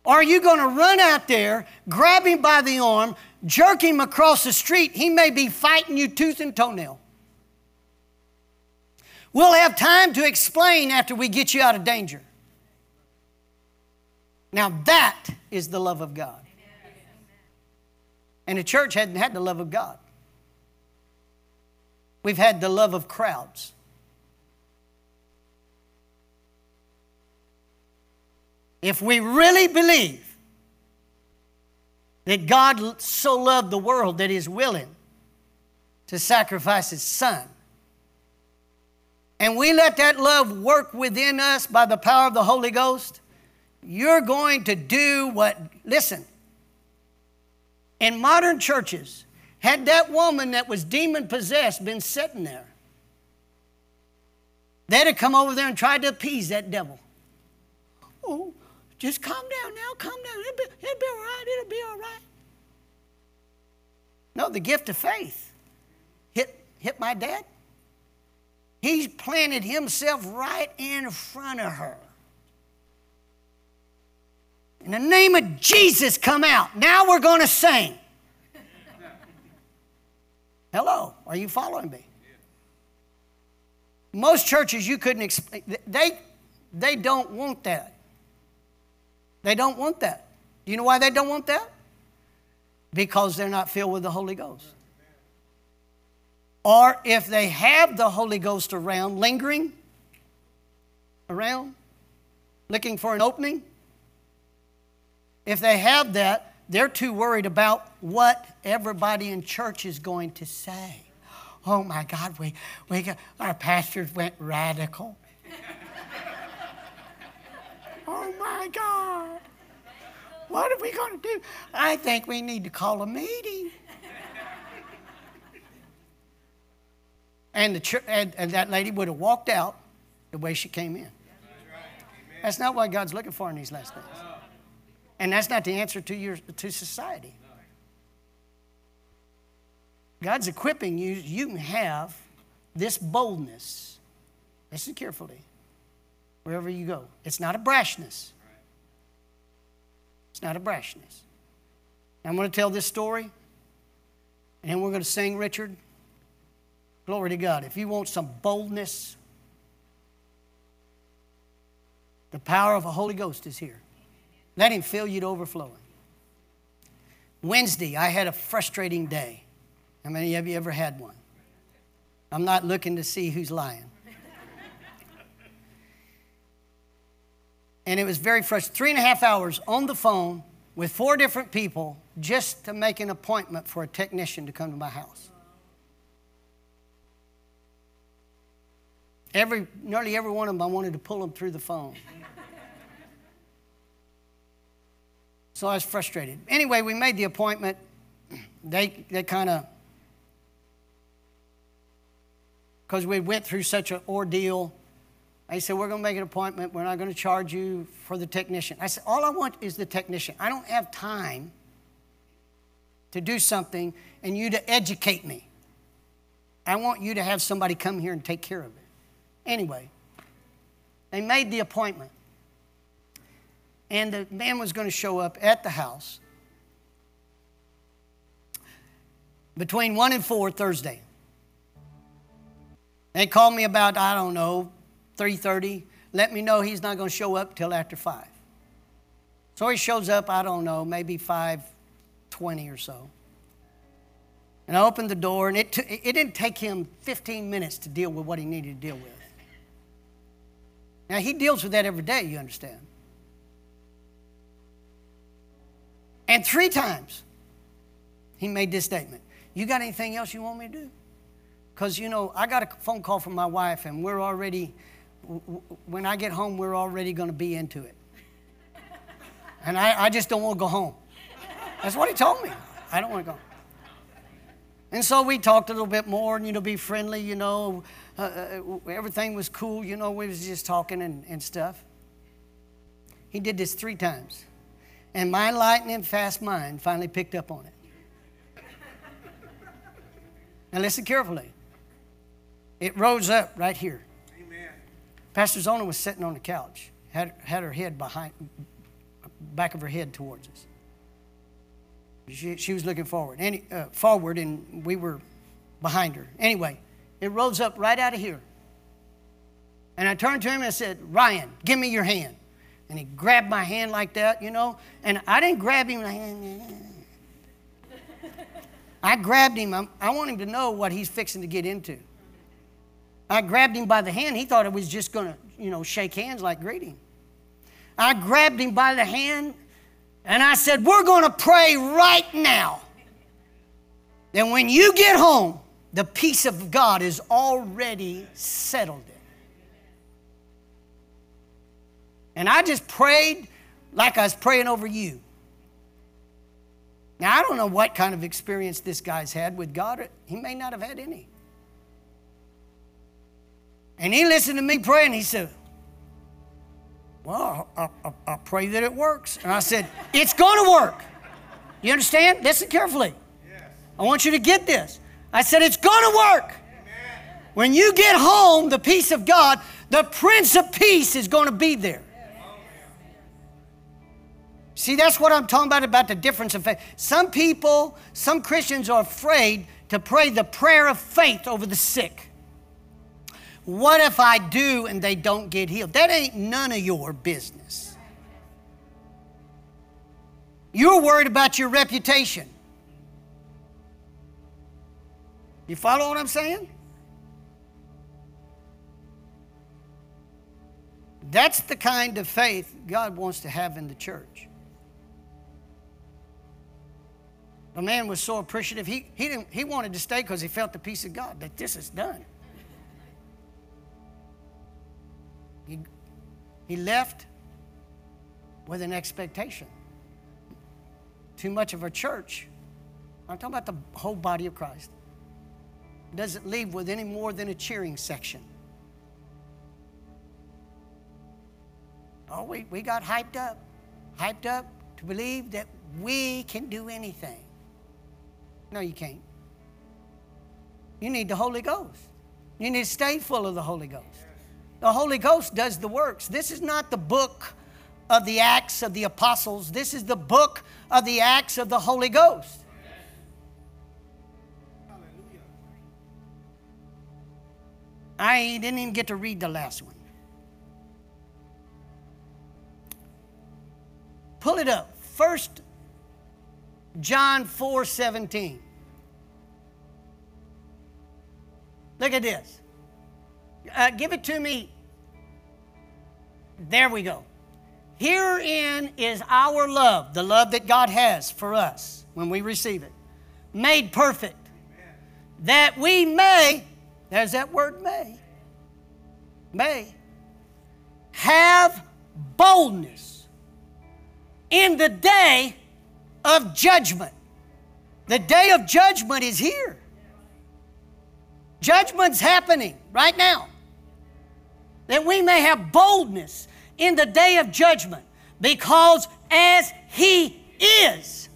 Or are you going to run out there, grab him by the arm, jerk him across the street? He may be fighting you tooth and toenail. We'll have time to explain after we get you out of danger. Now, that is the love of God. And the church hadn't had the love of God. We've had the love of crowds. If we really believe that God so loved the world that He's willing to sacrifice His Son. And we let that love work within us by the power of the Holy Ghost, you're going to do what, listen, in modern churches, had that woman that was demon possessed been sitting there, they'd have come over there and tried to appease that devil. Oh, just calm down now, calm down. It'll be, it'll be all right, it'll be all right. No, the gift of faith hit, hit my dad. He planted himself right in front of her. In the name of Jesus, come out. Now we're going to sing. <laughs> Hello, are you following me? Most churches you couldn't explain, they, they don't want that. They don't want that. You know why they don't want that? Because they're not filled with the Holy Ghost. Or if they have the Holy Ghost around, lingering around, looking for an opening, if they have that, they're too worried about what everybody in church is going to say. Oh my God, we, we got, our pastors went radical. Oh my God. What are we going to do? I think we need to call a meeting. and, the and, and that lady would have walked out the way she came in. That's not what God's looking for in these last days. And that's not the answer to, your, to society. God's equipping you, you can have this boldness. Listen carefully, wherever you go. It's not a brashness. It's not a brashness. I'm going to tell this story, and then we're going to sing, Richard. Glory to God. If you want some boldness, the power of the Holy Ghost is here. Let Him fill you to overflowing. Wednesday, I had a frustrating day. How many of you ever had one? I'm not looking to see who's lying. And it was very frustrating. Three and a half hours on the phone with four different people just to make an appointment for a technician to come to my house. Every, nearly every one of them, I wanted to pull them through the phone. So I was frustrated. Anyway, we made the appointment. They, they kind of, because we went through such an ordeal, they said, We're going to make an appointment. We're not going to charge you for the technician. I said, All I want is the technician. I don't have time to do something and you to educate me. I want you to have somebody come here and take care of it. Anyway, they made the appointment and the man was going to show up at the house between 1 and 4 Thursday. They called me about, I don't know, 3.30. Let me know he's not going to show up till after 5. So he shows up, I don't know, maybe 5.20 or so. And I opened the door, and it, t- it didn't take him 15 minutes to deal with what he needed to deal with. Now, he deals with that every day, you understand. And three times he made this statement You got anything else you want me to do? Because, you know, I got a phone call from my wife, and we're already, when I get home, we're already going to be into it. <laughs> And I, I just don't want to go home. That's what he told me. I don't want to go. And so we talked a little bit more, and you know, be friendly. You know, uh, uh, everything was cool. You know, we was just talking and, and stuff. He did this three times. And my lightning fast mind finally picked up on it. <laughs> now listen carefully. It rose up right here. Pastor Zona was sitting on the couch, had, had her head behind, back of her head towards us. She, she was looking forward, any, uh, forward, and we were behind her. Anyway, it rose up right out of here. And I turned to him and I said, Ryan, give me your hand and he grabbed my hand like that, you know. And I didn't grab him. <laughs> I grabbed him. I want him to know what he's fixing to get into. I grabbed him by the hand. He thought it was just going to, you know, shake hands like greeting. I grabbed him by the hand And I said, We're going to pray right now. Then when you get home, the peace of God is already settled. And I just prayed like I was praying over you. Now, I don't know what kind of experience this guy's had with God. He may not have had any. And he listened to me pray and he said, Well, I, I, I pray that it works. And I said, It's going to work. You understand? Listen carefully. I want you to get this. I said, It's going to work. When you get home, the peace of God, the Prince of Peace is going to be there. See, that's what I'm talking about about the difference of faith. Some people, some Christians are afraid to pray the prayer of faith over the sick. What if I do and they don't get healed? That ain't none of your business. You're worried about your reputation. You follow what I'm saying? That's the kind of faith God wants to have in the church. The man was so appreciative. He, he, didn't, he wanted to stay because he felt the peace of God that this is done. He, he left with an expectation. Too much of a church, I'm talking about the whole body of Christ, doesn't leave with any more than a cheering section. Oh, we, we got hyped up, hyped up to believe that we can do anything. No, you can't. You need the Holy Ghost. You need to stay full of the Holy Ghost. The Holy Ghost does the works. This is not the book of the Acts of the Apostles, this is the book of the Acts of the Holy Ghost. I didn't even get to read the last one. Pull it up. First John 4 17. Look at this. Uh, give it to me. There we go. Herein is our love, the love that God has for us when we receive it, made perfect, Amen. that we may, there's that word may, may, have boldness in the day of judgment. The day of judgment is here. Judgment's happening right now. That we may have boldness in the day of judgment, because as He is,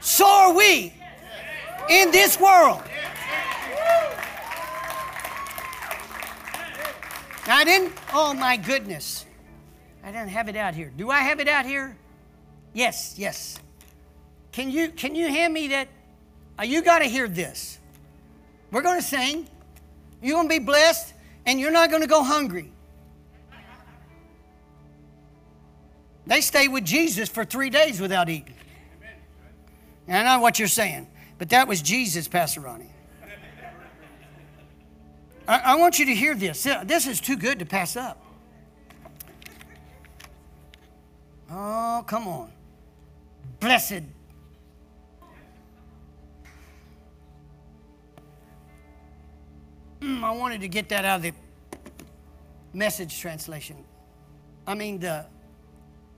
so are we in this world. I didn't, oh my goodness. I didn't have it out here. Do I have it out here? Yes, yes. Can you can you hand me that? Uh, you got to hear this. We're going to sing. You're going to be blessed, and you're not going to go hungry. They stayed with Jesus for three days without eating. And I know what you're saying, but that was Jesus, Pastor Ronnie. I, I want you to hear this. This is too good to pass up. Oh, come on blessed. Mm, I wanted to get that out of the message translation. I mean, the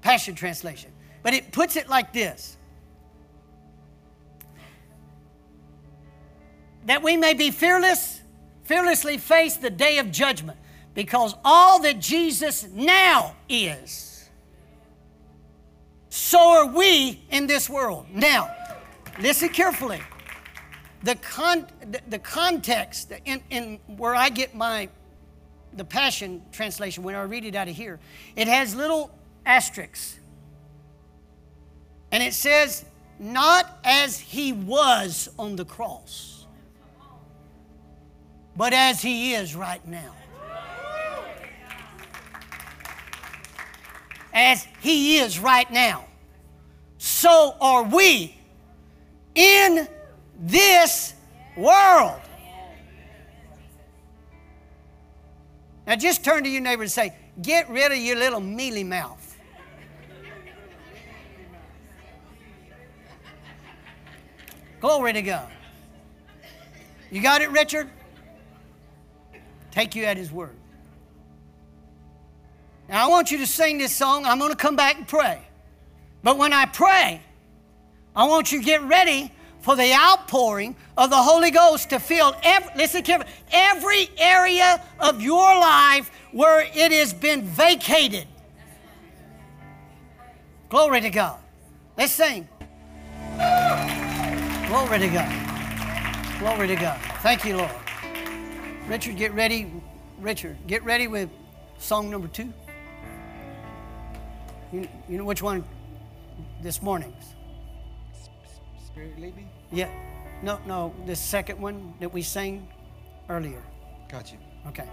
Passion Translation. But it puts it like this that we may be fearless, fearlessly face the day of judgment, because all that Jesus now is so are we in this world. Now, listen carefully. The, con- the, context in, in where I get my the Passion translation, when I read it out of here, it has little asterisks. And it says, not as he was on the cross, but as he is right now. as He is right now, so are we in this world. Now just turn to your neighbor and say, Get rid of your little mealy mouth. Glory to God. You got it, Richard? Take you at his word. Now, I want you to sing this song. I'm going to come back and pray. But when I pray, I want you to get ready for the outpouring of the Holy Ghost to fill every, listen carefully, every area of your life where it has been vacated. Glory to God. Let's sing. Glory to God. Glory to God. Thank you, Lord. Richard, get ready. Richard, get ready with song number two. You, you know which one this morning? Spirit lead me? Yeah. No, no, the second one that we sang earlier. Got you. Okay.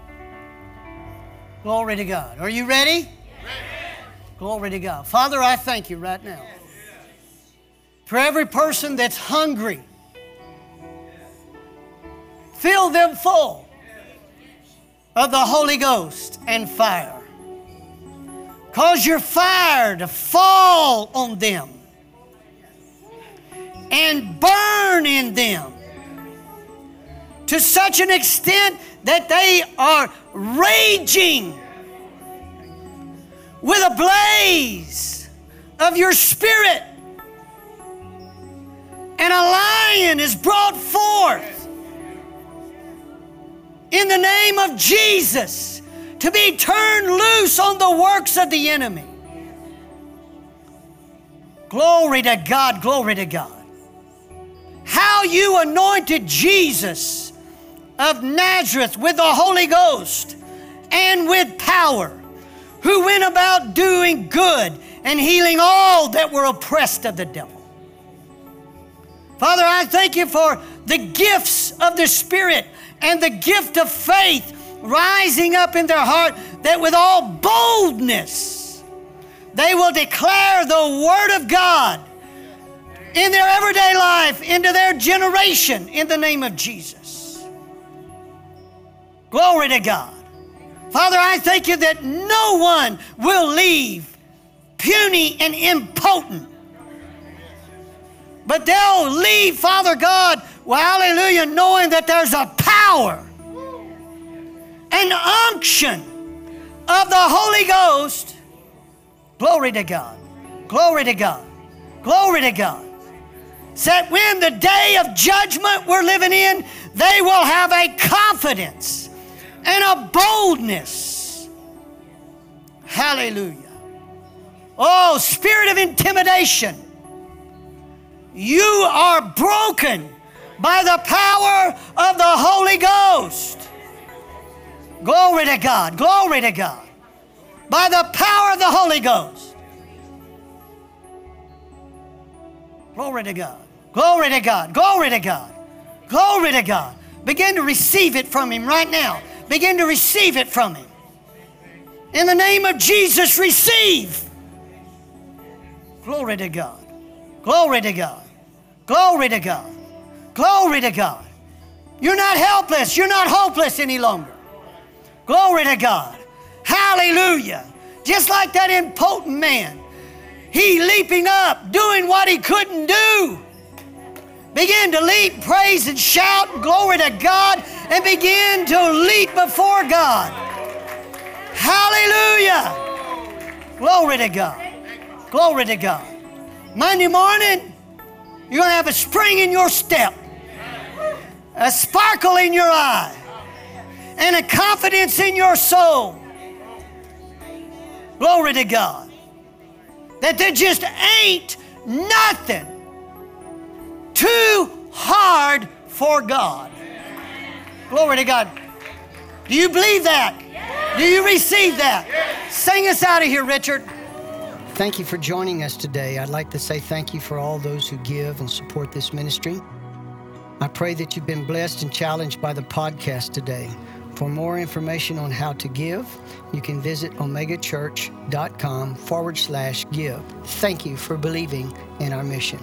Glory to God. Are you ready? Glory to God. Father, I thank you right now for every person that's hungry. Fill them full of the Holy Ghost and fire. Cause your fire to fall on them and burn in them to such an extent that they are raging with a blaze of your spirit. And a lion is brought forth in the name of Jesus to be turned loose on the works of the enemy. Glory to God, glory to God. How you anointed Jesus of Nazareth with the Holy Ghost and with power, who went about doing good and healing all that were oppressed of the devil. Father, I thank you for the gifts of the Spirit and the gift of faith rising up in their heart that with all boldness they will declare the Word of God in their everyday life, into their generation, in the name of Jesus. Glory to God. Father, I thank you that no one will leave puny and impotent, but they'll leave, Father God, well, hallelujah, knowing that there's a power an unction of the Holy Ghost. Glory to God. Glory to God. Glory to God. Said when the day of judgment we're living in, they will have a confidence and a boldness. Hallelujah. Oh, spirit of intimidation, you are broken by the power of the Holy Ghost. Glory to God. Glory to God. By the power of the Holy Ghost. Glory to God. Glory to God. Glory to God. Glory to God. Begin to receive it from Him right now. Begin to receive it from Him. In the name of Jesus, receive. Glory to God. Glory to God. Glory to God. Glory to God. You're not helpless. You're not hopeless any longer. Glory to God. Hallelujah. Just like that impotent man. He leaping up, doing what he couldn't do. Begin to leap, praise, and shout, glory to God, and begin to leap before God. Hallelujah. Glory to God. Glory to God. Monday morning, you're going to have a spring in your step, a sparkle in your eye and a confidence in your soul. Glory to God. That there just ain't nothing too hard for God. Glory to God. Do you believe that? Do you receive that? Sing us out of here, Richard. Thank you for joining us today. I'd like to say thank you for all those who give and support this ministry. I pray that you've been blessed and challenged by the podcast today. For more information on how to give, you can visit omegachurch.com forward slash give. Thank you for believing in our mission.